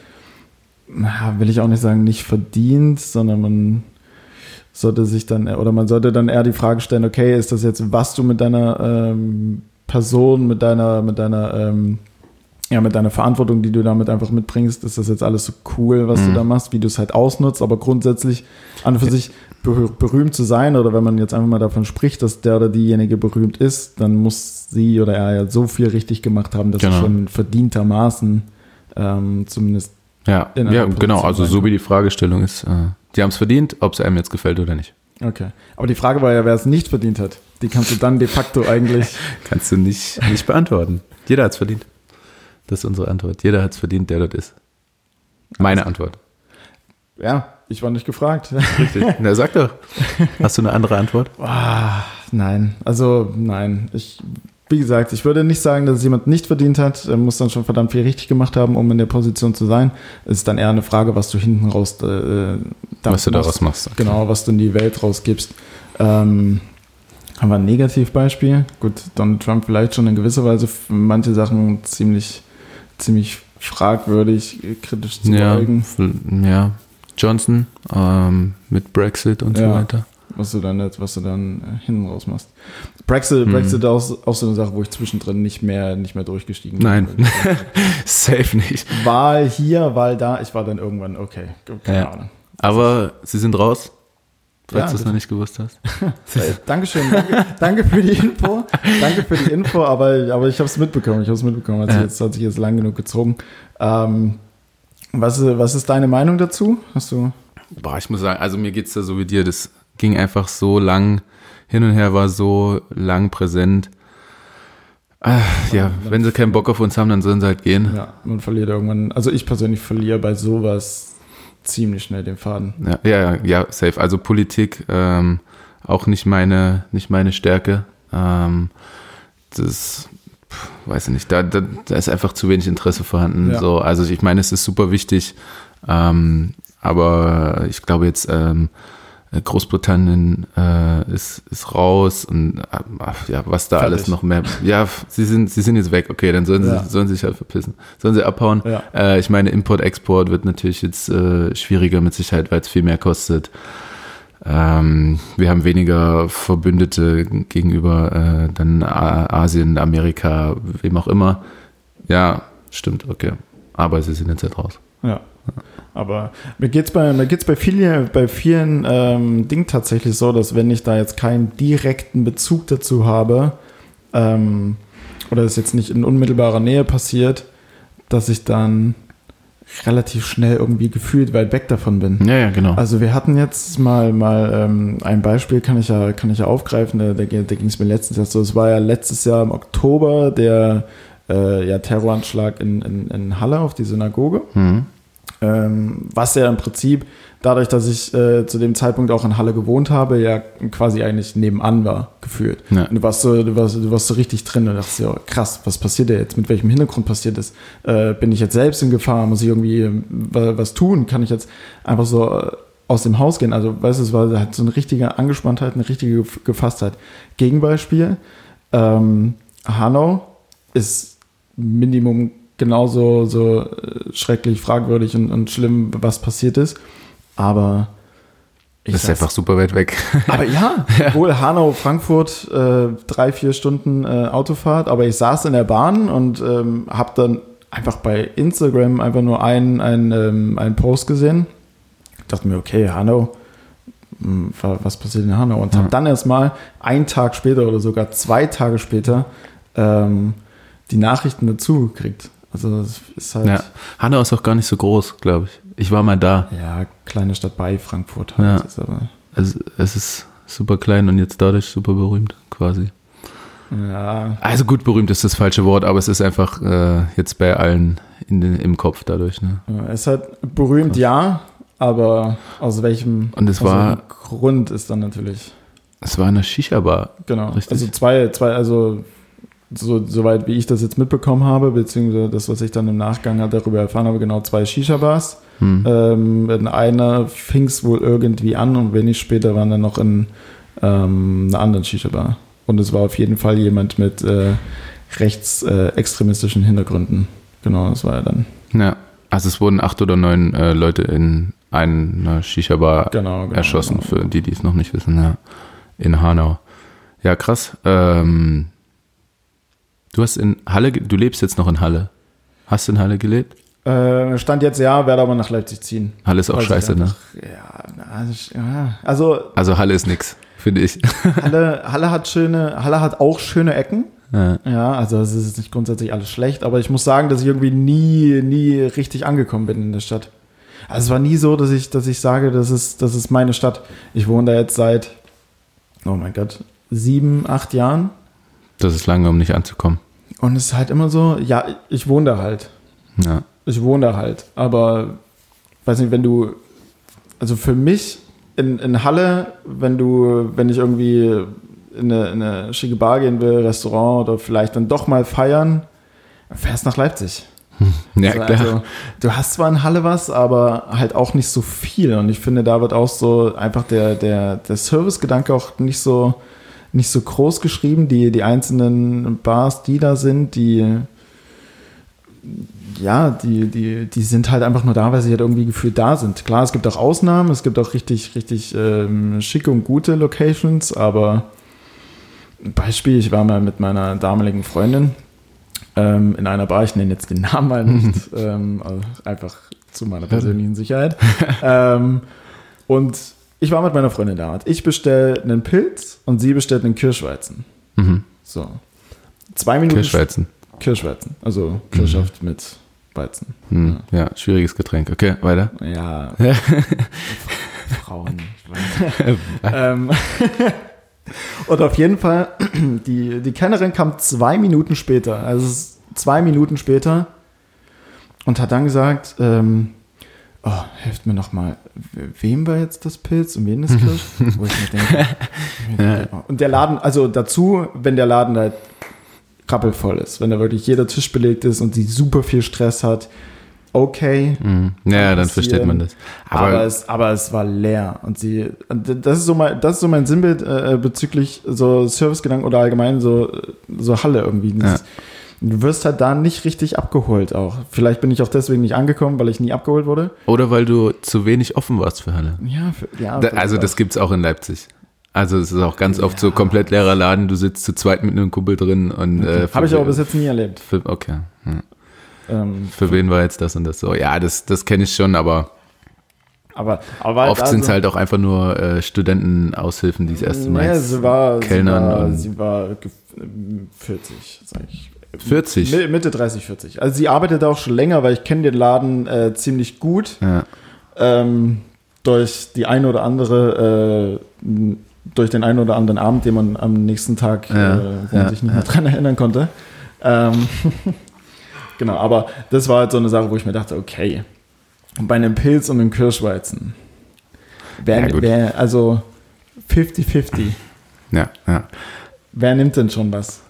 will ich auch nicht sagen, nicht verdient, sondern man sollte sich dann, oder man sollte dann eher die Frage stellen, okay, ist das jetzt, was du mit deiner ähm, Person, mit deiner, mit deiner ähm, ja, mit deiner Verantwortung, die du damit einfach mitbringst, ist das jetzt alles so cool, was mhm. du da machst, wie du es halt ausnutzt, aber grundsätzlich an und für sich berühmt zu sein oder wenn man jetzt einfach mal davon spricht, dass der oder diejenige berühmt ist, dann muss sie oder er ja so viel richtig gemacht haben, dass genau. er schon verdientermaßen ähm, zumindest ja, ja genau, also so wie die Fragestellung ist, äh, die haben es verdient, ob es einem jetzt gefällt oder nicht. Okay, aber die Frage war ja, wer es nicht verdient hat. Die kannst du dann de facto eigentlich... <laughs> kannst du nicht, nicht beantworten. Jeder hat es verdient. Das ist unsere Antwort. Jeder hat es verdient, der dort ist. Meine also, Antwort. Ja, ich war nicht gefragt. Richtig. Na, sag doch. <laughs> Hast du eine andere Antwort? Oh, nein, also nein. Ich, wie gesagt, ich würde nicht sagen, dass es jemand nicht verdient hat. Er muss dann schon verdammt viel richtig gemacht haben, um in der Position zu sein. Es ist dann eher eine Frage, was du hinten raus äh, Was du daraus machst. Okay. Genau, was du in die Welt rausgibst. Ähm, haben wir ein Negativbeispiel? Gut, Donald Trump vielleicht schon in gewisser Weise manche Sachen ziemlich ziemlich fragwürdig, kritisch zu ja, Ja, Johnson ähm, mit Brexit und ja, so weiter. Was du dann was du dann äh, hinten raus machst. Brexit, hm. Brexit auch, auch so eine Sache, wo ich zwischendrin nicht mehr, nicht mehr durchgestiegen bin. Nein, <laughs> safe nicht. Wahl hier, Wahl da, ich war dann irgendwann, okay, keine ja. Ahnung. Aber sie sind raus falls ja, du es noch nicht gewusst hast. <laughs> Dankeschön, danke, danke, für die Info. Danke für die Info, aber, aber ich habe es mitbekommen. Ich habe es mitbekommen, hat, ja. sich jetzt, hat sich jetzt lang genug gezogen. Ähm, was, was ist deine Meinung dazu? Hast du. Boah, ich muss sagen, also mir geht es da so wie dir. Das ging einfach so lang hin und her, war so lang präsent. Ach, ja, wenn sie keinen Bock auf uns haben, dann sollen sie halt gehen. Ja, man verliert irgendwann. Also ich persönlich verliere bei sowas ziemlich schnell den Faden. Ja, ja, ja, safe. Also Politik ähm, auch nicht meine, nicht meine Stärke. Ähm, das weiß ich nicht, da, da, da, ist einfach zu wenig Interesse vorhanden. Ja. So, also ich meine, es ist super wichtig, ähm, aber ich glaube jetzt ähm, Großbritannien äh, ist, ist raus und äh, ja, was da Fertig. alles noch mehr. Ja, sie sind, sie sind jetzt weg, okay, dann sollen sie, ja. sollen sie sich halt verpissen. Sollen sie abhauen. Ja. Äh, ich meine, Import, Export wird natürlich jetzt äh, schwieriger mit Sicherheit, weil es viel mehr kostet. Ähm, wir haben weniger Verbündete gegenüber äh, dann Asien, Amerika, wem auch immer. Ja, stimmt, okay. Aber sie sind jetzt halt raus. Ja. Aber mir geht es bei, mir geht's bei vielen, bei vielen ähm, Dingen tatsächlich so, dass wenn ich da jetzt keinen direkten Bezug dazu habe, ähm, oder es jetzt nicht in unmittelbarer Nähe passiert, dass ich dann relativ schnell irgendwie gefühlt weit weg davon bin. Ja, ja, genau. Also wir hatten jetzt mal mal ähm, ein Beispiel, kann ich ja, kann ich ja aufgreifen, da, da, da ging es mir letztens Jahr so, es war ja letztes Jahr im Oktober der äh, ja, Terroranschlag in, in, in Halle auf die Synagoge. Mhm. Ähm, was ja im Prinzip, dadurch, dass ich äh, zu dem Zeitpunkt auch in Halle gewohnt habe, ja quasi eigentlich nebenan war, gefühlt. Ja. du, warst so, du, warst, du warst so richtig drin und dachtest ja, krass, was passiert da jetzt? Mit welchem Hintergrund passiert das? Äh, bin ich jetzt selbst in Gefahr? Muss ich irgendwie äh, was tun? Kann ich jetzt einfach so äh, aus dem Haus gehen? Also, weißt du, es war halt so eine richtige Angespanntheit, eine richtige Gefasstheit. Gegenbeispiel, ähm, Hanau ist Minimum genauso so äh, schrecklich, fragwürdig und, und schlimm, was passiert ist. Aber das ist einfach super weit weg. <laughs> Aber <laughs> ja, wohl Hanau, Frankfurt, äh, drei, vier Stunden äh, Autofahrt. Aber ich saß in der Bahn und ähm, habe dann einfach bei Instagram einfach nur einen, einen, ähm, einen Post gesehen. Dachte mir, okay, Hanau, hm, was passiert in Hanau? Und ja. habe dann erstmal einen Tag später oder sogar zwei Tage später ähm, die Nachrichten dazu gekriegt. Also es ist halt. Ja. Hanau ist auch gar nicht so groß, glaube ich. Ich war mal da. Ja, kleine Stadt bei Frankfurt halt. Ja. Ist aber also es ist super klein und jetzt dadurch super berühmt, quasi. Ja. Also gut, berühmt ist das falsche Wort, aber es ist einfach äh, jetzt bei allen in den, im Kopf dadurch. Ne? Ja, es ist halt berühmt, Krass. ja, aber aus welchem, und es war, Grund ist dann natürlich. Es war eine Shisha-Bar. Genau. Richtig? Also zwei, zwei, also so, soweit wie ich das jetzt mitbekommen habe, beziehungsweise das, was ich dann im Nachgang halt darüber erfahren habe, genau zwei Shisha-Bars. Hm. Ähm, in einer fing es wohl irgendwie an und wenig später waren dann noch in ähm, einer anderen Shisha-Bar. Und es war auf jeden Fall jemand mit äh, rechtsextremistischen äh, Hintergründen. Genau, das war er dann. Ja, also es wurden acht oder neun äh, Leute in einer Shisha-Bar genau, genau, erschossen, genau. für die, die es noch nicht wissen, ja. In Hanau. Ja, krass. Ähm, Du hast in Halle, du lebst jetzt noch in Halle. Hast du in Halle gelebt? Äh, stand jetzt ja, werde aber nach Leipzig ziehen. Halle ist auch scheiße, ne? Ja, also, ja, also. Also Halle ist nix, finde ich. <laughs> Halle, Halle hat schöne, Halle hat auch schöne Ecken. Ja. ja, also es ist nicht grundsätzlich alles schlecht, aber ich muss sagen, dass ich irgendwie nie, nie richtig angekommen bin in der Stadt. Also es war nie so, dass ich, dass ich sage, das ist, das ist meine Stadt. Ich wohne da jetzt seit, oh mein Gott, sieben, acht Jahren. Das ist lange, um nicht anzukommen. Und es ist halt immer so, ja, ich wohne da halt. Ja. Ich wohne da halt. Aber, weiß nicht, wenn du, also für mich in, in Halle, wenn du, wenn ich irgendwie in eine, in eine schicke Bar gehen will, Restaurant oder vielleicht dann doch mal feiern, fährst nach Leipzig. <laughs> Ja, also, klar. Also, du hast zwar in Halle was, aber halt auch nicht so viel. Und ich finde, da wird auch so einfach der, der, der Servicegedanke auch nicht so, nicht so groß geschrieben. Die, die einzelnen Bars, die da sind, die ja, die, die, die sind halt einfach nur da, weil sie halt irgendwie gefühlt da sind. Klar, es gibt auch Ausnahmen, es gibt auch richtig, richtig ähm, schicke und gute Locations, aber Beispiel, ich war mal mit meiner damaligen Freundin ähm, in einer Bar, ich nenne jetzt den Namen mal nicht, <laughs> ähm, also einfach zu meiner persönlichen Sicherheit. <laughs> ähm, und ich war mit meiner Freundin da. Ich bestelle einen Pilz und sie bestellt einen Kirschweizen. Mhm. So. Zwei Minuten. Kirschweizen. Kirschweizen. Also Kirschsaft mhm. mit Weizen. Mhm. Ja. ja. schwieriges Getränk. Okay, weiter. Ja. <laughs> Frauen. <laughs> ähm, <laughs> und auf jeden Fall, <clears throat> die, die Kennerin kam zwei Minuten später. Also zwei Minuten später und hat dann gesagt, ähm, oh, helft mir nochmal, wem war jetzt das Pilz und wen das Kirsch? <laughs> Wo ich mir denke, <laughs> ja. und der Laden, also dazu, wenn der Laden halt rappelvoll ist, wenn da wirklich jeder Tisch belegt ist und sie super viel Stress hat, okay. Mhm. Ja, dann versteht man das. Aber, aber, es, aber es war leer. Und sie, das ist so mein, das ist so mein Sinnbild äh, bezüglich so Servicegedanken oder allgemein so, so Halle irgendwie. Ja. Du wirst halt da nicht richtig abgeholt auch. Vielleicht bin ich auch deswegen nicht angekommen, weil ich nie abgeholt wurde. Oder weil du zu wenig offen warst für Halle. Ja, für, ja. Da, also das gibt es auch in Leipzig. Also es ist auch ganz oft so komplett leerer Laden, du sitzt zu zweit mit einem Kumpel drin und okay. äh, Habe ich aber bis jetzt nie erlebt. Für, okay. Ja. Ähm, für, wen war jetzt das und das so? Ja, das, das kenne ich schon, aber aber, aber oft sind es halt auch einfach nur äh, Studentenaushilfen, die das erste Mal nee, sie war, Kellnern. Sie war, sie war 40, sag ich. 40? Mitte 30, 40. Also sie arbeitet auch schon länger, weil ich kenne den Laden äh, ziemlich gut. Ja. Ähm, durch die eine oder andere äh, durch den einen oder anderen Abend, den man am nächsten Tag, ja, äh, wo man sich nicht mehr dran erinnern konnte. Ähm, <laughs> genau, aber das war halt so eine Sache, wo ich mir dachte, okay, bei einem Pilz und einem Kirschweizen, wer, wer also 50-50. Ja, ja. Wer nimmt denn schon was?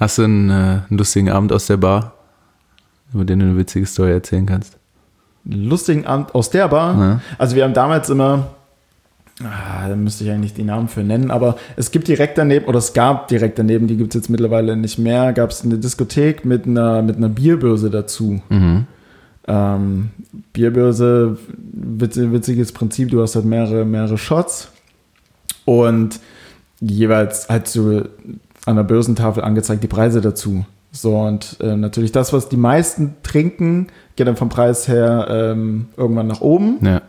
Hast du einen, äh, einen lustigen Abend aus der Bar, über den du eine witzige Story erzählen kannst? Lustigen Abend aus der Bar? Ja. Also wir haben damals immer Ah, da müsste ich eigentlich die Namen für nennen, aber es gibt direkt daneben, oder es gab direkt daneben, die gibt es jetzt mittlerweile nicht mehr, gab es eine Diskothek mit einer, mit einer Bierbörse dazu. Mhm. Ähm, Bierbörse, witz, witziges Prinzip, du hast halt mehrere, mehrere Shots und jeweils halt so an der Börsentafel angezeigt die Preise dazu. So, und äh, natürlich das, was die meisten trinken, geht dann vom Preis her ähm, irgendwann nach oben. Ja.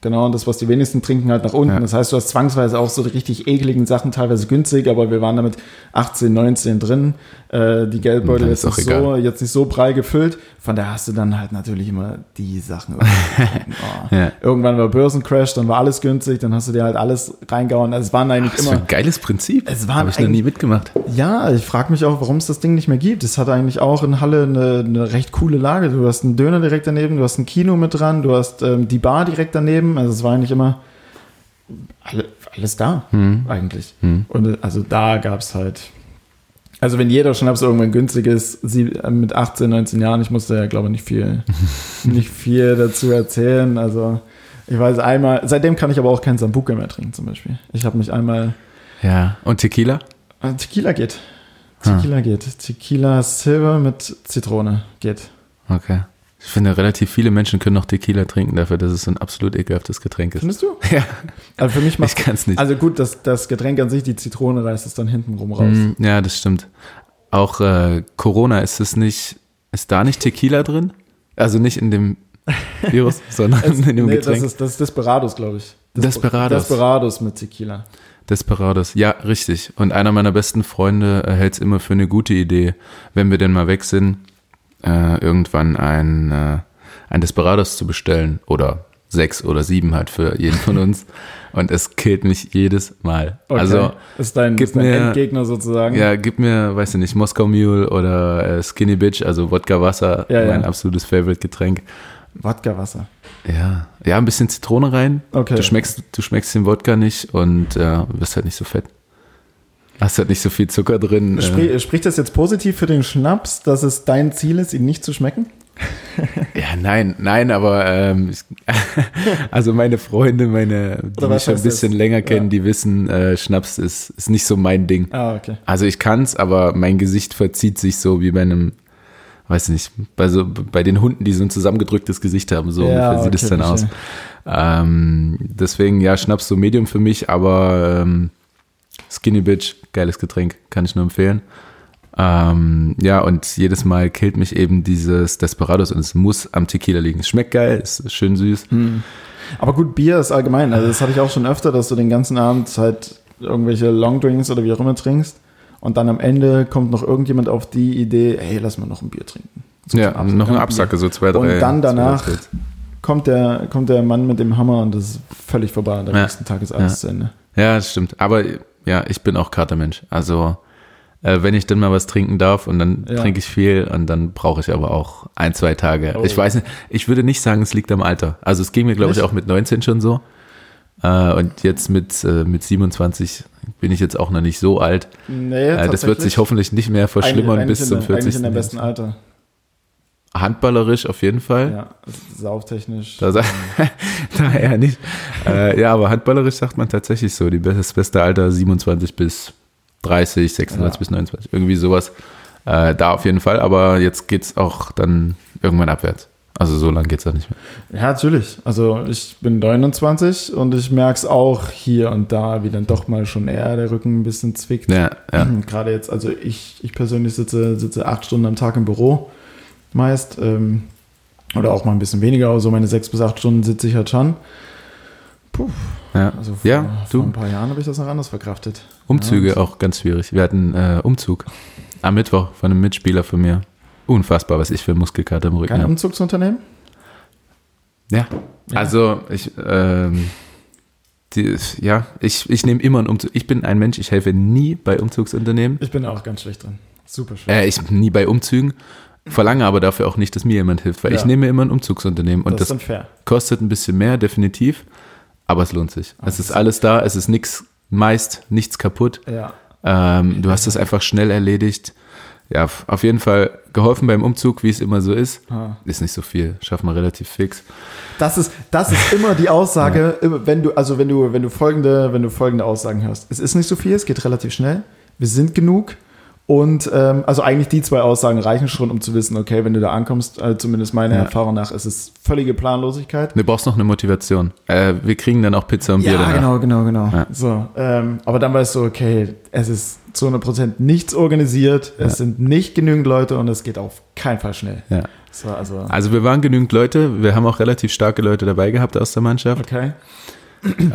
Genau, und das, was die wenigsten trinken, halt nach unten. Ja. Das heißt, du hast zwangsweise auch so die richtig ekligen Sachen, teilweise günstig, aber wir waren damit 18, 19 drin. Äh, die Geldbeutel ist jetzt, nicht so, jetzt nicht so prall gefüllt. Von daher hast du dann halt natürlich immer die Sachen. <laughs> oh. ja. Irgendwann war Börsencrash, dann war alles günstig, dann hast du dir halt alles reingehauen. Also es waren eigentlich Ach, immer. Das ist ein geiles Prinzip. Es Habe ich noch nie mitgemacht. Ja, ich frage mich auch, warum es das Ding nicht mehr gibt. Es hat eigentlich auch in Halle eine, eine, recht coole Lage. Du hast einen Döner direkt daneben, du hast ein Kino mit dran, du hast ähm, die Bar direkt daneben. Also es war eigentlich immer alle, alles da, hm. eigentlich. Hm. Und also da gab es halt. Also wenn jeder Schnaps irgendwann günstig ist, sie, äh, mit 18, 19 Jahren, ich musste ja, glaube ich, nicht viel, <laughs> nicht viel dazu erzählen. Also ich weiß einmal, seitdem kann ich aber auch kein Sambuca mehr trinken zum Beispiel. Ich habe mich einmal. Ja, und Tequila? Äh, Tequila geht. Tequila hm. geht. Tequila Silver mit Zitrone geht. Okay. Ich finde, relativ viele Menschen können noch Tequila trinken dafür, dass es so ein absolut ekelhaftes Getränk ist. Findest du? <laughs> Ja. Also für mich macht Ich kann es nicht. Also gut, das, das Getränk an sich, die Zitrone reißt es dann hinten rum raus. Mm, ja, das stimmt. Auch äh, Corona, ist es nicht, ist da nicht Tequila drin? Also nicht in dem <laughs> Virus, sondern es, in dem nee, Getränk? Das ist, das ist Desperados, glaube ich. Desperados. Desperados mit Tequila. Desperados, ja, richtig. Und einer meiner besten Freunde hält es immer für eine gute Idee, wenn wir denn mal weg sind, äh, irgendwann ein, äh, ein Desperados zu bestellen oder sechs oder sieben halt für jeden von uns. <laughs> Und es killt mich jedes Mal. Okay. Also ist dein, gib ist dein mir, Endgegner sozusagen. Ja, gib mir, weiß ich nicht, Moskau Mule oder äh, Skinny Bitch, also Wodka Wasser, ja, mein ja. absolutes Favorite Getränk. Wodka Wasser. Ja, ja, ein bisschen Zitrone rein. Okay. Du schmeckst, du schmeckst den Wodka nicht und äh, wirst halt nicht so fett. Hast halt nicht so viel Zucker drin. Sprich, äh. Spricht das jetzt positiv für den Schnaps, dass es dein Ziel ist, ihn nicht zu schmecken? <laughs> ja, nein, nein, aber ähm, <laughs> also meine Freunde, meine, die mich schon ein bisschen das? länger kennen, ja. die wissen, äh, Schnaps ist, ist nicht so mein Ding. Ah, okay. Also ich kann's, aber mein Gesicht verzieht sich so wie bei einem, weiß nicht, bei so bei den Hunden, die so ein zusammengedrücktes Gesicht haben, so ja, ungefähr sieht okay, es dann aus. Ähm, deswegen ja, Schnaps so Medium für mich, aber ähm, Skinny Bitch, geiles Getränk, kann ich nur empfehlen. Ähm, ja, und jedes Mal killt mich eben dieses Desperados und es muss am Tequila liegen. Es schmeckt geil, es ist schön süß. Hm. Aber gut, Bier ist allgemein. Also, das hatte ich auch schon öfter, dass du den ganzen Abend halt irgendwelche Longdrinks oder wie auch immer trinkst. Und dann am Ende kommt noch irgendjemand auf die Idee, hey, lass mal noch ein Bier trinken. So ja, noch eine Absacke, so zwei, drei. Und dann danach kommt der, kommt der Mann mit dem Hammer und das ist völlig vorbei. Am Ja. nächsten Tag ist alles Ja. zu Ende. Ja, das stimmt. Aber ja, ich bin auch Katermensch. Also äh, wenn ich dann mal was trinken darf und dann Ja. trinke ich viel und dann brauche ich aber auch ein, zwei Tage. Oh. Ich weiß nicht, ich würde nicht sagen, es liegt am Alter. Also es ging mir, glaube ich, auch mit 19 schon so. Äh, und jetzt mit, äh, mit 27 bin ich jetzt auch noch nicht so alt. Nee, Äh, das wird sich hoffentlich nicht mehr verschlimmern Eigentlich- bis eigentlich zum in der- 40. Eigentlich in der besten Alter. Handballerisch auf jeden Fall. Ja, sauftechnisch. Da, da <laughs> <laughs> eher nicht. Äh, ja, aber handballerisch sagt man tatsächlich so. Die, be- das beste Alter 27 bis 30, 26 Ja. bis 29. Irgendwie sowas. Äh, da auf jeden Fall. Aber jetzt geht's auch dann irgendwann abwärts. Also so lang geht's da nicht mehr. Ja, natürlich. Also ich bin 29 und ich merke es auch hier und da, wie dann doch mal schon eher der Rücken ein bisschen zwickt. Ja, ja. <clears throat> Gerade jetzt, also ich, ich persönlich sitze, sitze acht Stunden am Tag im Büro meist. Ähm, oder auch mal ein bisschen weniger, aber so meine sechs bis acht Stunden sitze ich halt schon. Puh, ja. also vor, ja, vor ein paar Jahren habe ich das noch anders verkraftet. Umzüge Ja, auch ganz schwierig. Wir hatten äh, Umzug am Mittwoch von einem Mitspieler von mir. Unfassbar, was ich für Muskelkater im Rücken Kein habe. Umzugsunternehmen? Ja. Ja. Also ich, ähm, die, ja, ich, ich nehme immer einen Umzug. Ich bin ein Mensch, ich helfe nie bei Umzugsunternehmen. Ich bin auch ganz schlecht drin. Super schlecht. Äh, ich nie bei Umzügen, verlange aber dafür auch nicht, dass mir jemand hilft, weil Ja. ich nehme immer ein Umzugsunternehmen und das das, kostet ein bisschen mehr, definitiv, aber es lohnt sich. es ist alles da, es ist nichts, meist nichts kaputt. Ja. Ähm, du hast das einfach schnell erledigt. Ja, auf jeden Fall geholfen beim Umzug, wie es immer so ist. Ah. Ist nicht so viel, schaffen wir relativ fix. Das ist, das ist immer die Aussage, <laughs> immer wenn du, also wenn du, wenn du folgende, wenn du folgende Aussagen hörst. Es ist nicht so viel, es geht relativ schnell. Wir sind genug. Und ähm, also eigentlich die zwei Aussagen reichen schon, um zu wissen, okay, wenn du da ankommst, also zumindest meiner Ja. Erfahrung nach, ist es völlige Planlosigkeit. Du brauchst noch eine Motivation. Äh, wir kriegen dann auch Pizza und Bier Ja, danach. genau, genau, genau. Ja. So, ähm, aber dann weißt du, okay, es ist zu 100% nichts organisiert, es sind nicht genügend Leute und es geht auf keinen Fall schnell. Ja. So, also, Also wir waren genügend Leute, wir haben auch relativ starke Leute dabei gehabt aus der Mannschaft. okay.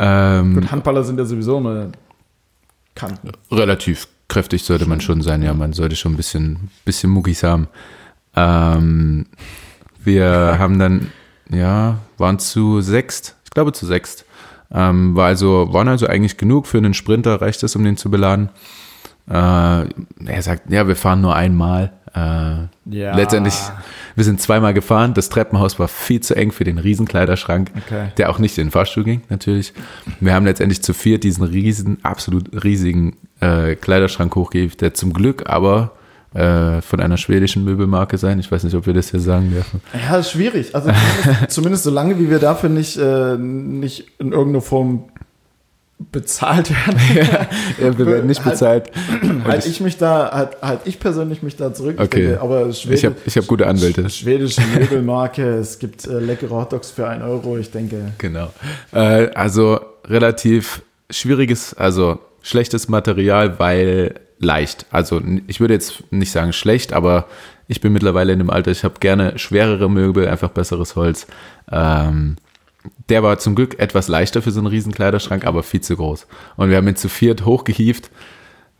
Ähm, Gut, Handballer sind ja sowieso immer Kanten. relativ kräftig sollte man schon sein, ja, man sollte schon ein bisschen, bisschen Muckis haben. Ähm, wir haben dann, ja, waren zu sechst, ich glaube zu sechst. Ähm, war also, waren also eigentlich genug für einen Sprinter, reicht das, um den zu beladen. Äh, er sagt, ja, wir fahren nur einmal. Äh, Ja. Letztendlich, wir sind zweimal gefahren. Das Treppenhaus war viel zu eng für den Riesenkleiderschrank, Okay. der auch nicht in den Fahrstuhl ging, natürlich. Wir haben letztendlich zu viert diesen riesen, absolut riesigen äh, Kleiderschrank hochgehievt, der zum Glück aber äh, von einer schwedischen Möbelmarke sein. Ich weiß nicht, ob wir das hier sagen dürfen. Ja, ist schwierig. Also zumindest, <laughs> zumindest solange wie wir dafür nicht, äh, nicht in irgendeiner Form bezahlt werden, <laughs> Ja, wir werden nicht Halt- bezahlt. halt ich mich da, halt, halt ich persönlich mich da zurück. Ich Okay. denke, aber Schwede, Ich habe ich hab gute Anwälte. schwedische Möbelmarke, es gibt äh, leckere Hotdogs für 1 Euro, ich denke. Genau. Äh, also relativ schwieriges, also schlechtes Material, weil leicht. Also ich würde jetzt nicht sagen schlecht, aber ich bin mittlerweile in dem Alter, ich habe gerne schwerere Möbel, einfach besseres Holz. Ähm, der war zum Glück etwas leichter für so einen riesen Kleiderschrank, aber viel zu groß. Und wir haben ihn zu viert hochgehievt.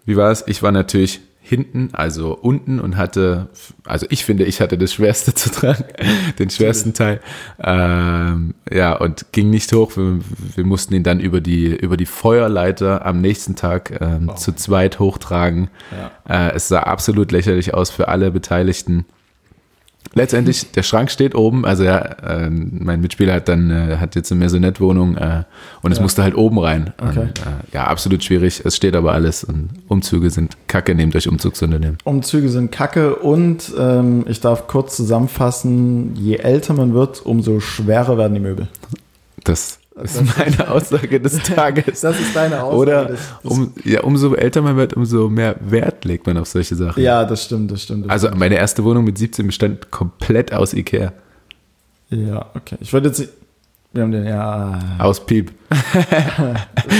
Wie war es? Ich war natürlich hinten, also unten und hatte, also ich finde, ich hatte das Schwerste <laughs> zu tragen, den schwersten Teil. Ähm, ja, und ging nicht hoch. Wir, wir mussten ihn dann über die, über die Feuerleiter am nächsten Tag ähm, Oh. zu zweit hochtragen. Ja. Äh, es sah absolut lächerlich aus für alle Beteiligten. Letztendlich, der Schrank steht oben, also ja, äh, mein Mitspieler hat dann, äh, hat jetzt eine Maisonette-Wohnung äh, und es Ja. musste halt oben rein. Okay. Und, äh, ja, absolut schwierig. Es steht aber alles und Umzüge sind kacke, nehmt euch Umzugsunternehmen. Umzüge sind kacke und ähm, ich darf kurz zusammenfassen, je älter man wird, umso schwerer werden die Möbel. Das ist Das- meine Aussage des <laughs> Tages. Das ist deine Aussage. Oder des, des, um, ja, umso älter man wird, umso mehr Wert legt man auf solche Sachen. ja, das stimmt, das stimmt. Das Also stimmt. meine erste Wohnung mit 17 bestand komplett aus Ikea. Ja, okay. Ich würde jetzt. Wir haben den, ja. Aus Piep. <laughs>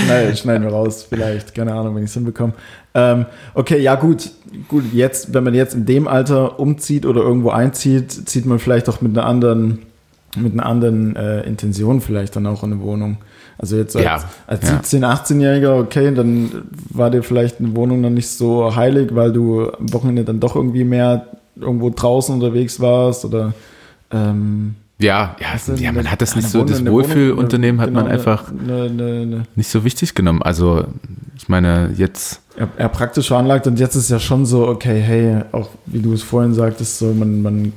Schneiden, schneiden wir raus, vielleicht. Keine Ahnung, wenn ich es hinbekomme. Ähm, okay, ja, gut. Gut, jetzt, wenn man jetzt in dem Alter umzieht oder irgendwo einzieht, zieht man vielleicht auch mit einer anderen, mit einer anderen äh, Intention vielleicht dann auch in eine Wohnung. Also jetzt als, Ja, als ja. 17-, 18-Jähriger, okay, dann war dir vielleicht eine Wohnung noch nicht so heilig, weil du am Wochenende dann doch irgendwie mehr irgendwo draußen unterwegs warst oder ähm, Ja, ja, ja, man hat das nicht so, Wohnung- das Wohlfühlunternehmen hat genau, man einfach eine, eine, eine, nicht so wichtig genommen. Also, ich meine, jetzt, ja, ja, praktisch veranlagt und jetzt ist ja schon so, okay, hey, auch wie du es vorhin sagtest, so man, man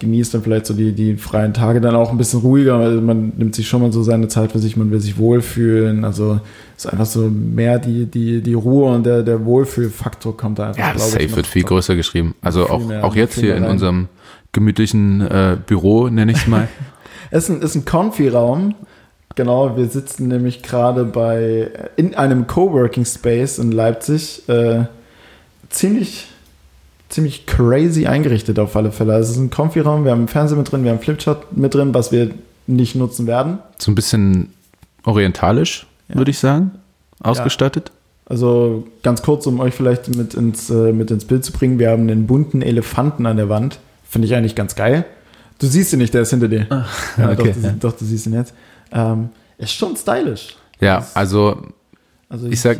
genießt dann vielleicht so die, die freien Tage dann auch ein bisschen ruhiger, weil man nimmt sich schon mal so seine Zeit für sich, man will sich wohlfühlen, also es ist einfach so mehr die, die, die Ruhe und der, der Wohlfühlfaktor kommt da einfach, ja, glaube safe ich, wird viel größer geschrieben. Also auch, mehr- auch jetzt hier in rein. unserem gemütlichen äh, Büro, nenne ich es mal. <laughs> es ist ein, ist ein Confi-Raum. Genau, wir sitzen nämlich gerade bei in einem Coworking Space in Leipzig. Äh, ziemlich, ziemlich crazy eingerichtet auf alle Fälle. Also es ist ein Confi-Raum, wir haben einen Fernseher mit drin, wir haben einen Flipchart mit drin, was wir nicht nutzen werden. So ein bisschen orientalisch, ja. würde ich sagen, ausgestattet. Ja. Also ganz kurz, um euch vielleicht mit ins, äh, mit ins Bild zu bringen, wir haben einen bunten Elefanten an der Wand. Finde ich eigentlich ganz geil. Du siehst ihn nicht, der ist hinter dir. Ah, ja, okay, doch, du, doch, du siehst ihn jetzt. Ähm, ist schon stylisch. Ja, also, also ich, ich sag,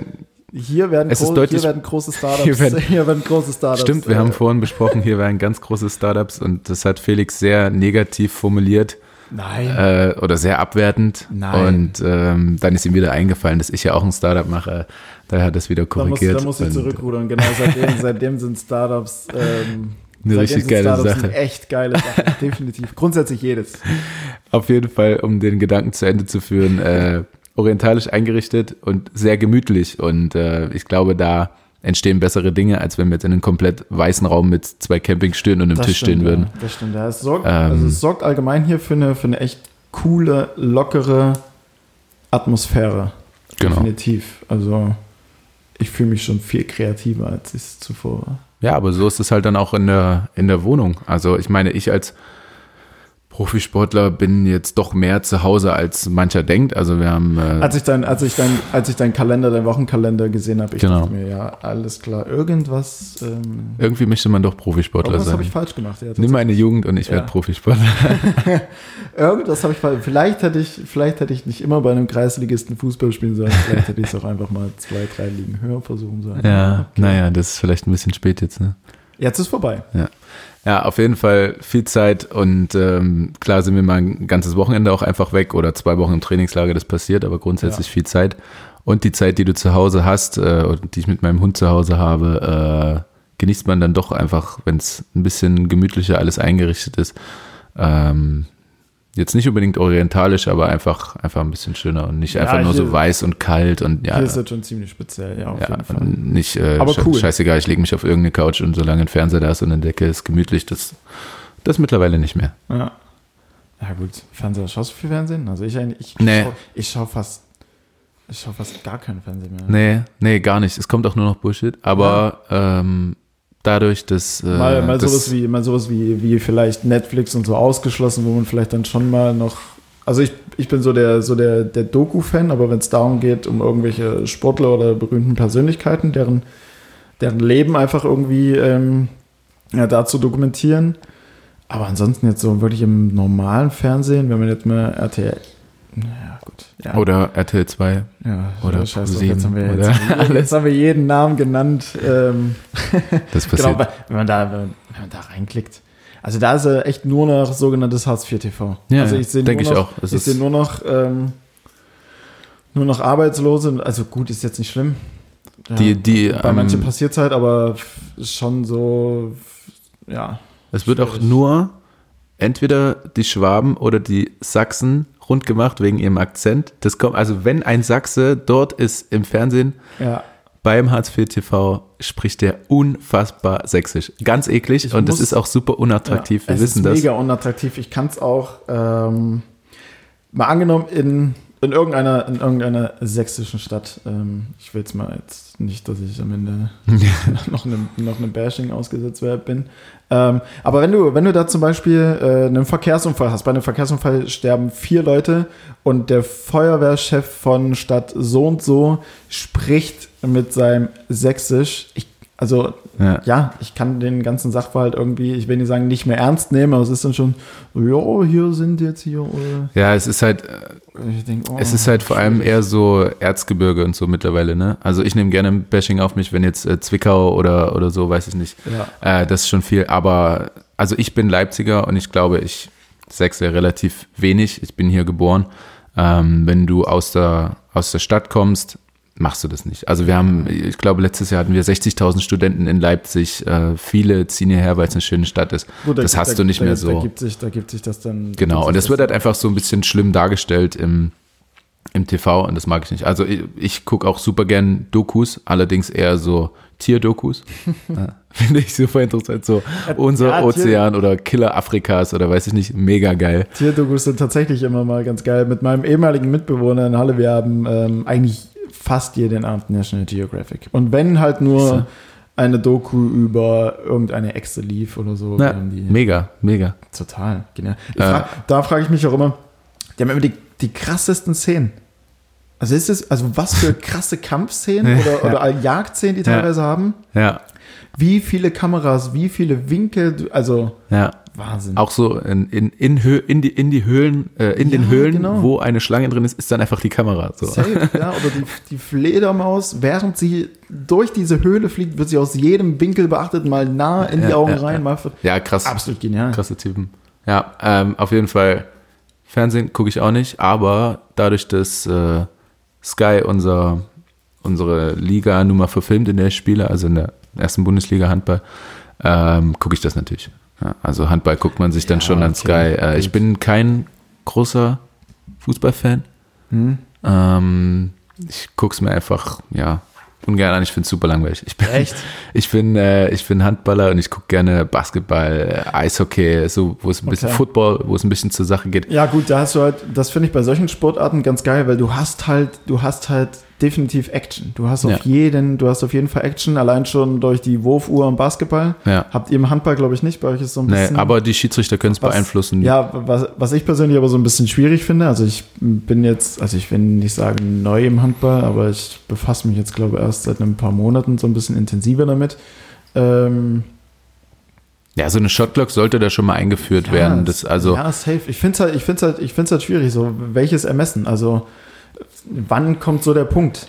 hier werden, es ist deutlich, hier werden große <laughs> Startups. Hier werden, hier werden große Startups. Stimmt, wir äh, haben vorhin besprochen, hier werden ganz große Startups und das hat Felix sehr negativ formuliert. Nein. Äh, oder sehr abwertend. Nein. Und ähm, dann ist ihm wieder eingefallen, dass ich ja auch ein Startup mache. Daher hat er es wieder korrigiert. Da muss, da muss ich zurückrudern. Genau, seitdem, seitdem sind Startups ähm, <laughs> eine richtig geile Startups Sache. echt geile Sache, <laughs> definitiv. Grundsätzlich jedes. Auf jeden Fall, um den Gedanken zu Ende zu führen, äh, orientalisch eingerichtet und sehr gemütlich. Und äh, ich glaube, da entstehen bessere Dinge, als wenn wir jetzt in einem komplett weißen Raum mit zwei Campingstühlen und einem das Tisch stimmt, stehen würden. Ja, das stimmt, ja. Es sorgt, ähm, also es sorgt allgemein hier für eine, für eine echt coole, lockere Atmosphäre. Genau. Definitiv. Also ich fühle mich schon viel kreativer, als ich es zuvor war. Ja, aber so ist es halt dann auch in der, in der Wohnung. Also ich meine, ich als Profisportler bin jetzt doch mehr zu Hause als mancher denkt. Also wir haben. Äh als ich dein, als ich dein, als ich deinen Kalender, deinen Wochenkalender gesehen habe, ich genau. dachte mir, ja, alles klar, irgendwas. Ähm, Irgendwie möchte man doch Profisportler irgendwas sein. Habe ich falsch gemacht? Ja, Nimm meine Jugend und ich ja. werde Profisportler. <laughs> irgendwas habe ich falsch. Vielleicht hätte ich, vielleicht hätte ich nicht immer bei einem Kreisligisten Fußball spielen sollen. Vielleicht hätte ich es auch einfach mal zwei, drei Ligen höher versuchen sollen. Ja, okay. naja, das ist vielleicht ein bisschen spät jetzt, ne? Jetzt ist vorbei. Ja. Ja, auf jeden Fall viel Zeit und ähm, klar sind wir mal ein ganzes Wochenende auch einfach weg oder zwei Wochen im Trainingslager, das passiert, aber grundsätzlich ja. viel Zeit. Und die Zeit, die du zu Hause hast äh, und die ich mit meinem Hund zu Hause habe, äh, genießt man dann doch einfach, wenn es ein bisschen gemütlicher alles eingerichtet ist. Ähm, Jetzt nicht unbedingt orientalisch, aber einfach, einfach ein bisschen schöner und nicht ja, einfach nur so weiß und kalt und ja. Hier ist das schon ziemlich speziell, ja, auf ja, jeden Fall. Nicht, äh, aber cool. scheißegal, ich lege mich auf irgendeine Couch und solange ein Fernseher da ist und eine Decke ist gemütlich, das, das mittlerweile nicht mehr. Ja. Ja, gut. Fernseher, schaust du viel Fernsehen? Also ich eigentlich, ich, nee. schaue ich schau fast, ich schaue fast gar keinen Fernsehen mehr. Nee, nee, gar nicht. Es kommt auch nur noch Bullshit, aber, ja. ähm, dadurch, dass. Äh, mal mal das sowas, wie, mal sowas wie, wie vielleicht Netflix und so ausgeschlossen, wo man vielleicht dann schon mal noch. Also ich, ich bin so der, so der, der Doku-Fan, aber wenn es darum geht, um irgendwelche Sportler oder berühmten Persönlichkeiten, deren, deren Leben einfach irgendwie ähm, ja, da zu dokumentieren. Aber ansonsten jetzt so wirklich im normalen Fernsehen, wenn man jetzt mal RTL ja, gut. Ja. Oder RTL 2. Ja, oder scheiße, jetzt, haben wir, jetzt, jetzt, <laughs> jetzt, haben wir jeden Namen genannt. Ähm, <laughs> das passiert. Genau, wenn man, da, wenn man da reinklickt. Also da ist er echt nur noch sogenanntes Hartz IV TV. Ja, also ich denke ich auch. Es ich sehe nur noch ähm, nur noch Arbeitslose. Also gut, ist jetzt nicht schlimm. Ja, die, die, bei ähm, manchen passiert es halt, aber schon so, ja. Es wird schwierig. auch nur entweder die Schwaben oder die Sachsen rund gemacht wegen ihrem Akzent. Das kommt, also wenn ein Sachse dort ist im Fernsehen, ja. beim Hartz IV TV spricht der unfassbar sächsisch. Ganz eklig ich und muss, das ist auch super unattraktiv. Ja, Wir wissen das. mega unattraktiv. Ich kann es auch ähm, mal angenommen in in irgendeiner, in irgendeiner sächsischen Stadt. Ähm, ich will jetzt mal jetzt nicht, dass ich am Ende <laughs> noch einem noch einem Bashing ausgesetzt bin. Ähm, aber wenn du, wenn du da zum Beispiel äh, einen Verkehrsunfall hast, bei einem Verkehrsunfall sterben vier Leute und der Feuerwehrchef von Stadt so und so spricht mit seinem Sächsisch. Ich also ja. ja. ich kann den ganzen Sachverhalt irgendwie, ich will nicht sagen, nicht mehr ernst nehmen, aber es ist dann schon, ja, hier sind jetzt hier. Oder ja, es ist halt, denk, oh, es ist halt vor allem eher so Erzgebirge und so mittlerweile, ne? Also ich nehme gerne Bashing auf mich, wenn jetzt äh, Zwickau oder, oder so, weiß ich nicht. Ja. Äh, das ist schon viel, aber also ich bin Leipziger und ich glaube, ich sechse relativ wenig. Ich bin hier geboren. Ähm, wenn du aus der, aus der Stadt kommst, machst du das nicht. Also wir haben, ich glaube, letztes Jahr hatten wir 60.000 Studenten in Leipzig. Äh, viele ziehen hierher, weil es eine schöne Stadt ist. Gut, das hast da, du nicht da, mehr so. Da gibt, sich, da gibt sich das dann. Genau, und das wird halt einfach so ein bisschen schlimm dargestellt im, im TV und das mag ich nicht. Also ich, ich gucke auch super gern Dokus, allerdings eher so Tierdokus. <laughs> Finde ich super interessant. So unser Ja, Ozean oder Killer Afrikas oder weiß ich nicht, mega geil. Tierdokus sind tatsächlich immer mal ganz geil. Mit meinem ehemaligen Mitbewohner in Halle, wir haben ähm, eigentlich fast jeden Abend National Geographic. Und wenn halt nur eine Doku über irgendeine Echse lief oder so, Ja, mega, mega. total genial. Äh. frag, da frage ich mich auch immer, die haben immer die, die krassesten Szenen. Also ist es, also was für <laughs> krasse Kampfszenen oder, oder Jagdszenen die Ja. teilweise haben. Ja, Wie viele Kameras, wie viele Winkel, also ja. Wahnsinn. Auch so in, in, in, in, die, in die Höhlen, äh, in den Ja, Höhlen, genau. wo eine Schlange drin ist, ist dann einfach die Kamera. So. Safe, <laughs> ja, oder die, die Fledermaus, während sie durch diese Höhle fliegt, wird sie aus jedem Winkel beachtet, mal nah in die Ja, Augen ja, rein, ja. mal Ja, krass. absolut genial. Krasse Typen. Ja, ähm, auf jeden Fall. Fernsehen gucke ich auch nicht, aber dadurch, dass äh, Sky unser, unsere Liga nun mal verfilmt, in der ich spiele, also in der ersten Bundesliga Handball, ähm, gucke ich das natürlich. Ja, also Handball guckt man sich dann Ja, schon an Sky. Äh, ich bin kein großer Fußballfan. Hm? Ähm, ich gucke es mir einfach, ja, ungern an. Ich finde es super langweilig. Ich bin, Echt? <laughs> Ich bin, äh, ich bin Handballer und ich gucke gerne Basketball, äh, Eishockey, so, wo es ein bisschen Okay. Football, wo es ein bisschen zur Sache geht. Ja, gut, da hast du halt, das finde ich bei solchen Sportarten ganz geil, weil du hast halt, du hast halt definitiv Action. Du hast auf Ja. jeden, du hast auf jeden Fall Action, allein schon durch die Wurfuhr im Basketball. Ja. Habt ihr im Handball, glaube ich, nicht. Bei euch ist so ein Nee, bisschen. aber die Schiedsrichter können es beeinflussen. Ja, was, was ich persönlich aber so ein bisschen schwierig finde, also ich bin jetzt, also ich will nicht sagen neu im Handball, aber ich befasse mich jetzt, glaube ich, erst seit ein paar Monaten so ein bisschen intensiver damit. Ähm, Ja, so eine Shotclock sollte da schon mal eingeführt ja, werden. Das, also, ja, safe. Ich finde es halt, ich find's halt, ich find's halt schwierig, so welches Ermessen, also wann kommt so der Punkt?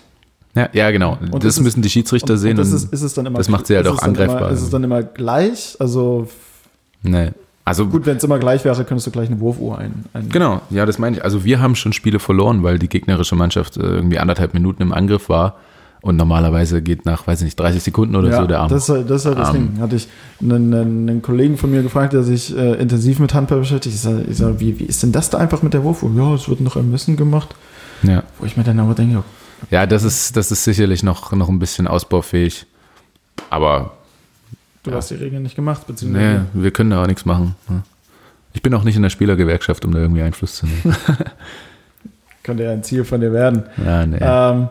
ja, ja, genau. Und das ist es- müssen die Schiedsrichter sehen. das Und, ist, ist es dann immer, das macht sie halt auch angreifbar. Immer, ist es dann immer gleich? Also nee. Also, gut, wenn es immer gleich wäre, könntest du gleich eine Wurfuhr ein. ein Genau, ja, das meine ich. Also wir haben schon Spiele verloren, weil die gegnerische Mannschaft äh, irgendwie anderthalb Minuten im Angriff war und normalerweise geht nach, weiß ich nicht, 30 Sekunden oder so der Arm. Das, ist halt- das ist halt das Arm. Ding. Hatte ich einen, einen, Kollegen von mir gefragt, der sich äh, intensiv mit Handball beschäftigt. Ich sage, ich sag, wie, wie ist denn das da einfach mit der Wurfuhr? Ja, es wird noch ermessen gemacht. Ja. Wo ich mir dann aber denke, ja, das ist, das ist sicherlich noch, noch ein bisschen ausbaufähig. Aber du Ja. hast die Regeln nicht gemacht, nee, beziehungsweise. wir können da auch nichts machen. ne? Ich bin auch nicht in der Spielergewerkschaft, um da irgendwie Einfluss zu nehmen. <laughs> Könnte ja ein Ziel von dir werden. ja, nee. Ähm,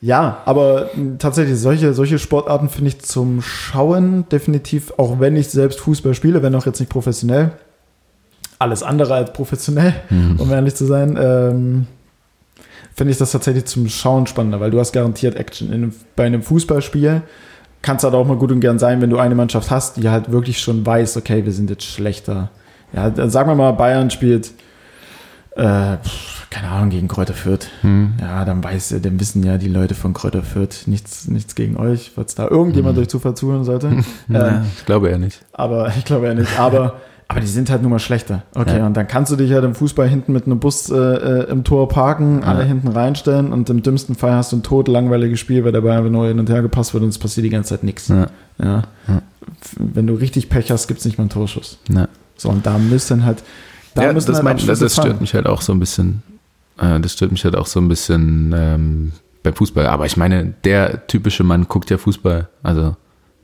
ja, aber tatsächlich, solche, solche Sportarten finde ich zum Schauen definitiv, auch wenn ich selbst Fußball spiele, wenn auch jetzt nicht professionell. Alles andere als professionell, Mhm. um ehrlich zu sein. Ähm, finde ich das tatsächlich zum Schauen spannender, weil du hast garantiert Action. In, bei einem Fußballspiel kann es halt auch mal gut und gern sein, wenn du eine Mannschaft hast, die halt wirklich schon weiß, okay, wir sind jetzt schlechter. Ja, dann sagen wir mal, Bayern spielt, äh, keine Ahnung, gegen Kräuter Fürth. Hm. Ja, dann weiß, dann wissen ja die Leute von Kräuter Fürth nichts, nichts gegen euch, falls da irgendjemand Mhm. durch Zufall zuhören sollte. <laughs> ähm, Ja, ich glaube eher nicht. aber <laughs> ich glaube ja nicht. Aber, aber die sind halt nun mal schlechter. Okay, Ja. und dann kannst du dich halt im Fußball hinten mit einem Bus äh, äh, im Tor parken, Ja. alle hinten reinstellen und im dümmsten Fall hast du ein tot langweiliges Spiel, weil dabei einfach nur hin und her gepasst wird und es passiert die ganze Zeit nichts. Ja, Ja. Wenn du richtig Pech hast, gibt es nicht mal einen Torschuss. ja. So, und da müssen halt. Da müssen das, halt mein, das, das stört mich halt auch so ein bisschen. Äh, das stört mich halt auch so ein bisschen ähm, beim Fußball. Aber ich meine, der typische Mann guckt ja Fußball. Also,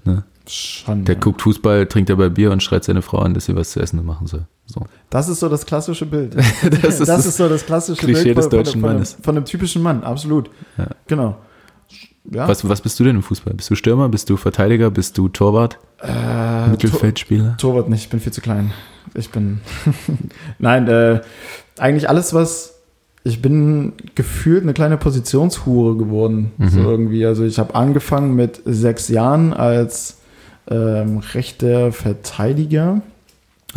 ne? Schon, Der ja. guckt Fußball, trinkt dabei Bier und schreit seine Frau an, dass sie was zu essen machen soll. So. Das ist so das klassische Bild. <laughs> Das ist das so das klassische Klischee Bild des von, deutschen von, von, Mannes. Einem, von einem typischen Mann, absolut. Ja. Genau. Ja. Was, was bist du denn im Fußball? Bist du Stürmer? Bist du Verteidiger? Bist du Torwart? Äh, Tor, Mittelfeldspieler? Torwart nicht, ich bin viel zu klein. Ich bin. <laughs> Nein, äh, eigentlich alles, was. Ich bin gefühlt eine kleine Positionshure geworden. Mhm. So irgendwie. Also ich habe angefangen mit sechs Jahren als ähm, rechter Verteidiger.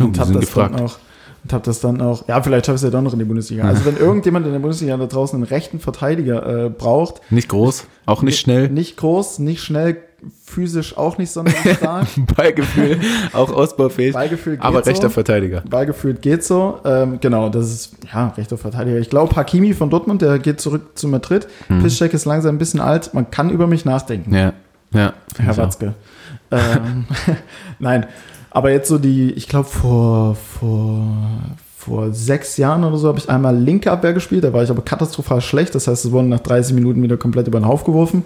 Oh, und habe das gefragt. dann auch und habe das dann auch ja vielleicht schaffst du ja doch noch in die Bundesliga also wenn <laughs> irgendjemand in der Bundesliga da draußen einen rechten Verteidiger äh, braucht Nicht groß, auch nicht schnell. nicht groß nicht schnell physisch auch nicht sonderlich <laughs> stark Ballgefühl, auch ausbaufähig. Ballgefühl geht aber rechter so. Verteidiger. Ballgefühlt geht so ähm, genau das ist ja rechter Verteidiger ich glaube Hakimi von Dortmund der geht zurück zu Madrid Mhm. Piszczek ist langsam ein bisschen alt man kann über mich nachdenken Ja, ja. Herr ich auch. Ähm, <laughs> nein, aber jetzt so die, ich glaube vor, vor, vor sechs Jahren oder so habe ich einmal linke Abwehr gespielt, da war ich aber katastrophal schlecht, das heißt, es wurden nach 30 Minuten wieder komplett über den Haufen geworfen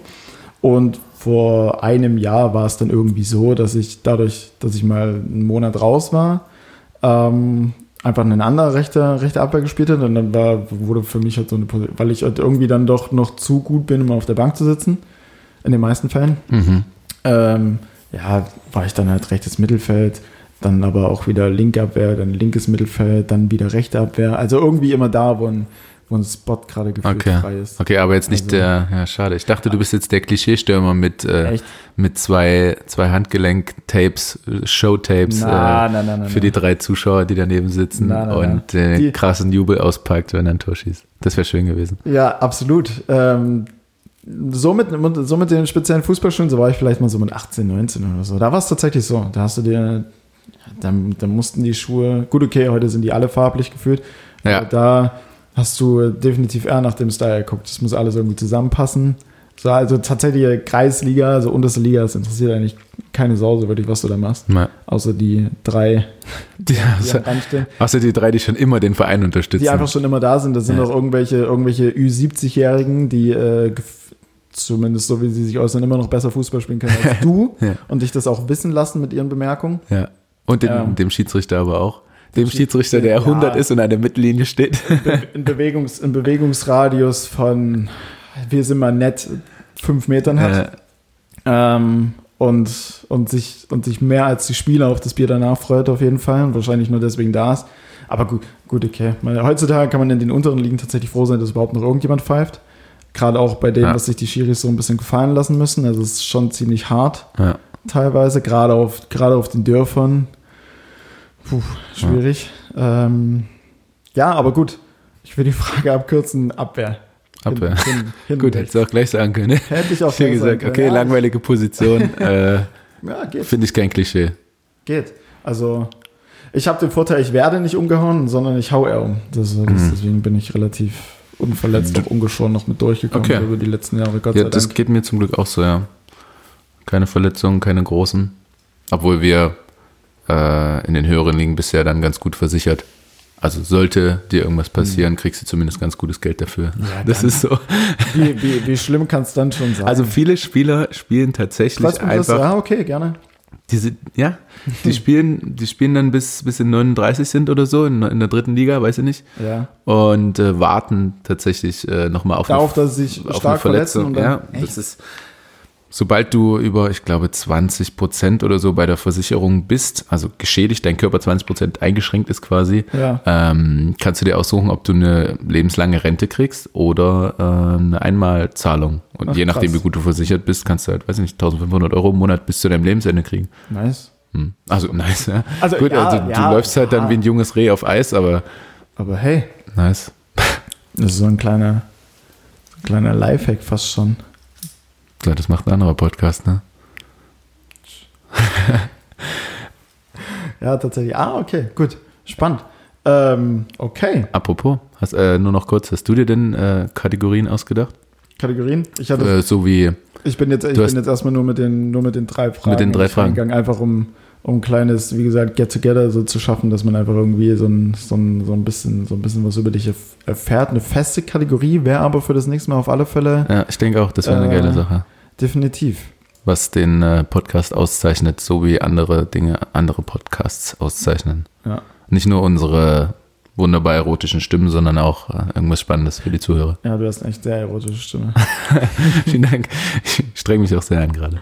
und vor einem Jahr war es dann irgendwie so, dass ich dadurch, dass ich mal einen Monat raus war, ähm, einfach eine andere rechte, rechte Abwehr gespielt hat und dann war, wurde für mich halt so eine Position, weil ich halt irgendwie dann doch noch zu gut bin, um auf der Bank zu sitzen, in den meisten Fällen. Mhm. Ähm, ja, war ich dann halt rechtes Mittelfeld, dann aber auch wieder linke Abwehr, dann linkes Mittelfeld, dann wieder rechte Abwehr. Also irgendwie immer da, wo ein, wo ein Spot gerade gefühlt okay. frei ist. Okay, aber jetzt nicht Also- der, ja, schade. Ich dachte, du bist jetzt der Klischeestürmer mit, äh, mit zwei, zwei Handgelenk-Tapes, äh, Showtapes Na, äh, na, na, für die drei Zuschauer, die daneben sitzen und den Die- krassen Jubel auspackt, wenn er ein Tor schießt. Das wäre schön gewesen. Ja, absolut. Ähm, so, mit, so mit den speziellen Fußballschulen, so war ich vielleicht mal so mit 18, 19 oder so. Da war es tatsächlich so. Da hast du dir, da, da mussten die Schuhe, gut, okay, heute sind die alle farblich geführt. Ja. Da hast du definitiv eher nach dem Style geguckt. Das muss alles irgendwie zusammenpassen. So, also tatsächlich Kreisliga, also unterste Liga, das interessiert eigentlich keine Sau so wirklich, was du da machst. Ja. Außer die drei, <laughs> Die, die stehen. außer die drei, die schon immer den Verein unterstützen. Die einfach schon immer da sind. Das sind Ja. auch irgendwelche, irgendwelche Ü70-Jährigen, die äh, zumindest so wie sie sich äußern, immer noch besser Fußball spielen können als <laughs> du Ja. und dich das auch wissen lassen mit ihren Bemerkungen. ja. Und den, Ja. dem Schiedsrichter aber auch. Dem Schieds- Schiedsrichter, der ja. 100 ist und an der Mittellinie steht. In, Bewegungs-, in Bewegungsradius von, wir sind mal nett, fünf Metern hat. Ja. Ähm, und, und, sich, und sich mehr als die Spieler auf das Bier danach freut, auf jeden Fall. Und wahrscheinlich nur deswegen da ist. Aber gut, gut okay. Meine, heutzutage kann man in den unteren Ligen tatsächlich froh sein, dass überhaupt noch irgendjemand pfeift. Gerade auch bei dem, Ja. was sich die Schiris so ein bisschen gefallen lassen müssen. Also es ist schon ziemlich hart Ja. teilweise, gerade auf, gerade auf den Dörfern. Puh, schwierig. Ja. Ähm, ja, aber gut. Ich will die Frage abkürzen. Abwehr. Abwehr. Hin, hin, <laughs> hin Gut, hättest du auch gleich sagen können. Ne? Hätte ich auch Viel gleich sagen gesagt, können. okay, Ja, langweilige Position. <laughs> äh, Ja, geht. Finde ich kein Klischee. Geht. Also, ich habe den Vorteil, ich werde nicht umgehauen, sondern ich hau eher um. Das, das, Mhm. Deswegen bin ich relativ unverletzt, auch ungeschoren noch mit durchgekommen Okay. über die letzten Jahre, Gott Ja, sei das Dank. geht mir zum Glück auch so, ja. Keine Verletzungen, keine großen. Obwohl wir äh, in den höheren Ligen bisher dann ganz gut versichert. Also sollte dir irgendwas passieren, kriegst du zumindest ganz gutes Geld dafür. Mhm. Ja, <laughs> das ist so. Wie, wie, wie schlimm kann es dann schon <laughs> sein? Also viele Spieler spielen tatsächlich das? einfach Ja, okay, gerne. Diese, ja, die spielen, die spielen dann bis, bis in 39 sind oder so in, in der dritten Liga, weiß ich nicht. Ja. Und äh, warten tatsächlich äh, nochmal auf Darauf, dass sie sich auf stark verletzen und dann, ja, das ist, sobald du über, ich glaube, 20 Prozent oder so bei der Versicherung bist, also geschädigt, dein Körper 20 Prozent eingeschränkt ist quasi, Ja. ähm, kannst du dir aussuchen, ob du eine lebenslange Rente kriegst oder äh, eine Einmalzahlung. Und Ach, je nachdem, krass. wie gut du versichert bist, kannst du halt, weiß ich nicht, 1500 Euro im Monat bis zu deinem Lebensende kriegen. Nice. Hm. Also, <laughs> nice, ja. Also, gut, ja, also du ja, läufst halt dann wie ein junges Reh auf Eis, aber Aber hey, nice. das ist so ein kleiner, so ein kleiner Lifehack fast schon. So, das macht ein anderer Podcast, ne? <laughs> Ja, tatsächlich. Ah, okay, gut. Spannend. Ähm, okay. Apropos, hast, äh, nur noch kurz, hast du dir denn äh, Kategorien ausgedacht? Kategorien. Ich, hatte, Äh, so wie, ich bin jetzt, ich bin jetzt erstmal nur mit den, nur mit den drei Fragen. Mit den drei Fragen. einfach um, um ein kleines, wie gesagt, Get-Together so zu schaffen, dass man einfach irgendwie so ein, so ein, so ein, bisschen, so ein bisschen was über dich erf- erfährt. Eine feste Kategorie wäre aber für das nächste Mal auf alle Fälle ja, ich denke auch, das wäre eine Äh, geile Sache. definitiv. Was den äh, Podcast auszeichnet, so wie andere Dinge, andere Podcasts auszeichnen. Ja. Nicht nur unsere wunderbar erotischen Stimmen, sondern auch äh, irgendwas Spannendes für die Zuhörer. Ja, du hast eine echt sehr erotische Stimme. <laughs> Vielen Dank. Ich streng mich auch sehr an gerade.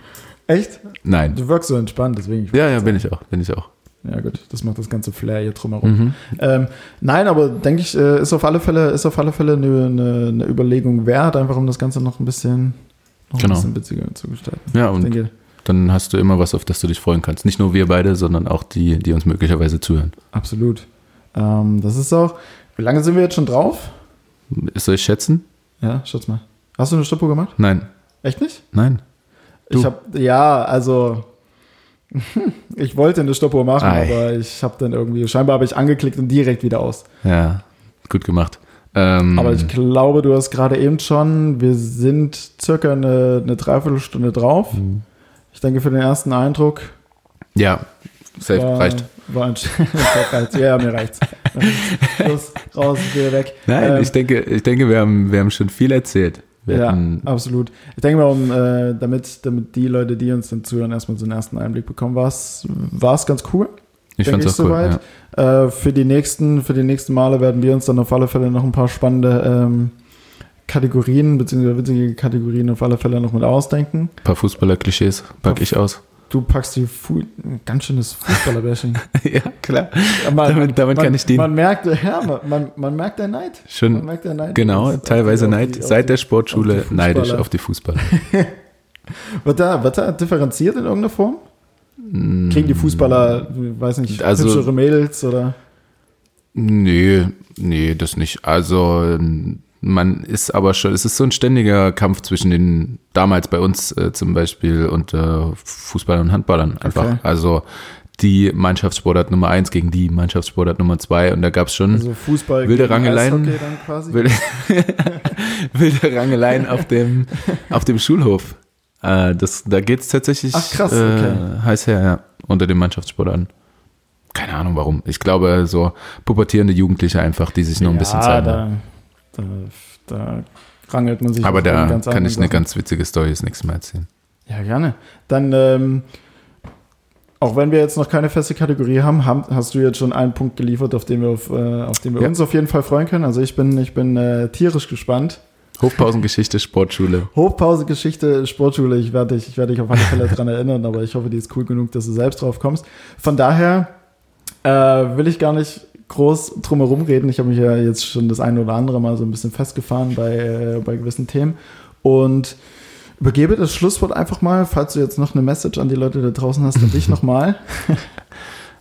Echt? Nein. Du wirkst so entspannt, deswegen. ich- Ja, ja, bin ich auch, bin ich auch. Ja, gut, das macht das ganze Flair hier drumherum. Mhm. Ähm, nein, aber denke ich, äh, ist auf alle Fälle, ist auf alle Fälle eine, eine, eine Überlegung wert, einfach um das Ganze noch ein bisschen, noch Genau. ein bisschen witziger zu gestalten. Ja, und denke, dann hast du immer was, auf das du dich freuen kannst. Nicht nur wir beide, sondern auch die, die uns möglicherweise zuhören. absolut. Ähm, das ist auch. Wie lange sind wir jetzt schon drauf? Soll ich schätzen? Ja, schätz mal. Hast du eine Stoppuhr gemacht? Nein. Echt nicht? Nein. Du. Ich habe, ja, also. <laughs> Ich wollte eine Stoppuhr machen, Ei. aber ich habe dann irgendwie, scheinbar habe ich angeklickt und direkt wieder aus. Ja, gut gemacht. Ähm, Aber ich glaube, du hast gerade eben schon, wir sind circa eine, eine Dreiviertelstunde drauf. Mhm. Ich denke, für den ersten Eindruck ja, safe, war, reicht. War ein. <laughs> Ja, mir reicht's. <laughs> Los, raus, geh weg. Nein, Ähm, ich denke, ich denke wir, haben, wir haben schon viel erzählt. Wir ja, absolut. Ich denke mal, um, äh, damit, damit die Leute, die uns dann zuhören, erstmal so einen ersten Einblick bekommen, war es ganz cool. ich fand's auch cool. soweit. Ja. Äh, für, die nächsten, für die nächsten Male werden wir uns dann auf alle Fälle noch ein paar spannende ähm, Kategorien, beziehungsweise witzige Kategorien auf alle Fälle noch mit ausdenken. Ein paar Fußballer-Klischees pack ich aus. Du packst die Fu ganz schönes Fußballer-Bashing. <laughs> ja, klar. man, Damit- damit man, kann ich dienen. Man merkt, ja, man, man, merkt den Neid. Man Schon, merkt den Neid. genau, die- teilweise die- Neid. auf Seit die- der Sportschule auf die neidisch auf die Fußballer. <laughs> Wird da, wird da differenziert in irgendeiner Form? Kriegen die Fußballer, weiß nicht, Mm. Also- hübschere Mädels oder? Nee, nee, das nicht. Also ähm, man ist aber schon, es ist so ein ständiger Kampf zwischen den, damals bei uns äh, zum Beispiel, und äh, Fußballern und Handballern einfach. Okay. Also die Mannschaftssportart Nummer eins gegen die Mannschaftssportart Nummer zwei und da gab es schon Also Fußball Wilde Rangeleien. Wilde, <laughs> wilde Rangeleien auf dem, auf dem Schulhof. Äh, das, da geht es tatsächlich Ach, krass, äh, okay. heiß her, ja, unter den Mannschaftssportarten. Keine Ahnung warum. Ich glaube, so pubertierende Jugendliche einfach, die sich noch ein bisschen Zeit haben. Da, da, rangelt man sich. Aber da kann ich eine Sachen. ganz witzige Story das nächste Mal erzählen. Ja, gerne. Dann, ähm, auch wenn wir jetzt noch keine feste Kategorie haben, haben hast du jetzt schon einen Punkt geliefert, auf den wir, auf, äh, auf den wir Ja. uns auf jeden Fall freuen können. Also ich bin, ich bin äh, tierisch gespannt. Hofpausengeschichte, Sportschule. Hochpause, Geschichte, Sportschule, ich werde dich, ich werde dich auf alle Fälle dran erinnern, aber ich hoffe, die ist cool genug, dass du selbst drauf kommst. Von daher äh, will ich gar nicht groß drum herum reden. Ich habe mich ja jetzt schon das eine oder andere Mal so ein bisschen festgefahren bei, äh, bei gewissen Themen und übergebe das Schlusswort einfach mal, falls du jetzt noch eine Message an die Leute da draußen hast, an dich <laughs> nochmal.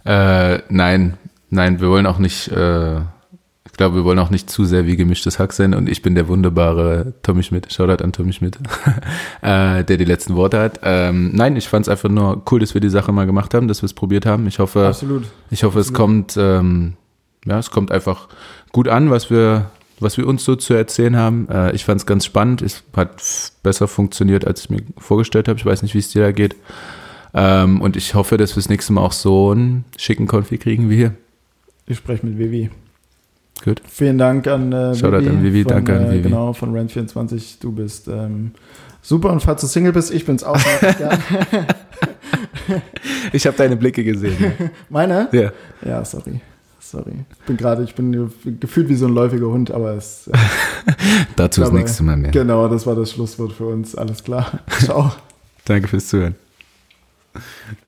Äh, nein, nein, wir wollen auch nicht, äh, ich glaube, wir wollen auch nicht zu sehr wie gemischtes Hack sein und ich bin der wunderbare Tommy Schmidt, Shoutout an Tommy Schmidt, <laughs> äh, der die letzten Worte hat. Ähm, nein, ich fand es einfach nur cool, dass wir die Sache mal gemacht haben, dass wir es probiert haben. Ich hoffe, Absolut. ich hoffe, es kommt, ähm, ja, es kommt einfach gut an, was wir, was wir uns so zu erzählen haben. Äh, ich fand es ganz spannend. Es hat besser funktioniert, als ich mir vorgestellt habe. Ich weiß nicht, wie es dir da geht. Ähm, und ich hoffe, dass wir das nächste Mal auch so einen schicken Konfi kriegen wie hier. Ich spreche mit Vivi. Gut. Vielen Dank an äh, Shoutout an Vivi, von, danke an äh, Vivi. Genau, von Rent24. Du bist ähm, super und falls du Single bist, ich bin's auch. ja. <laughs> Ich habe deine Blicke gesehen. <laughs> Meine? Ja. Ja, sorry. Sorry. Ich bin gerade, ich bin gefühlt wie so ein läufiger Hund, aber es, äh, <laughs> Dazu Aber- nächste Mal mehr. genau, das war das Schlusswort für uns. Alles klar. <laughs> Ciao. Danke fürs Zuhören.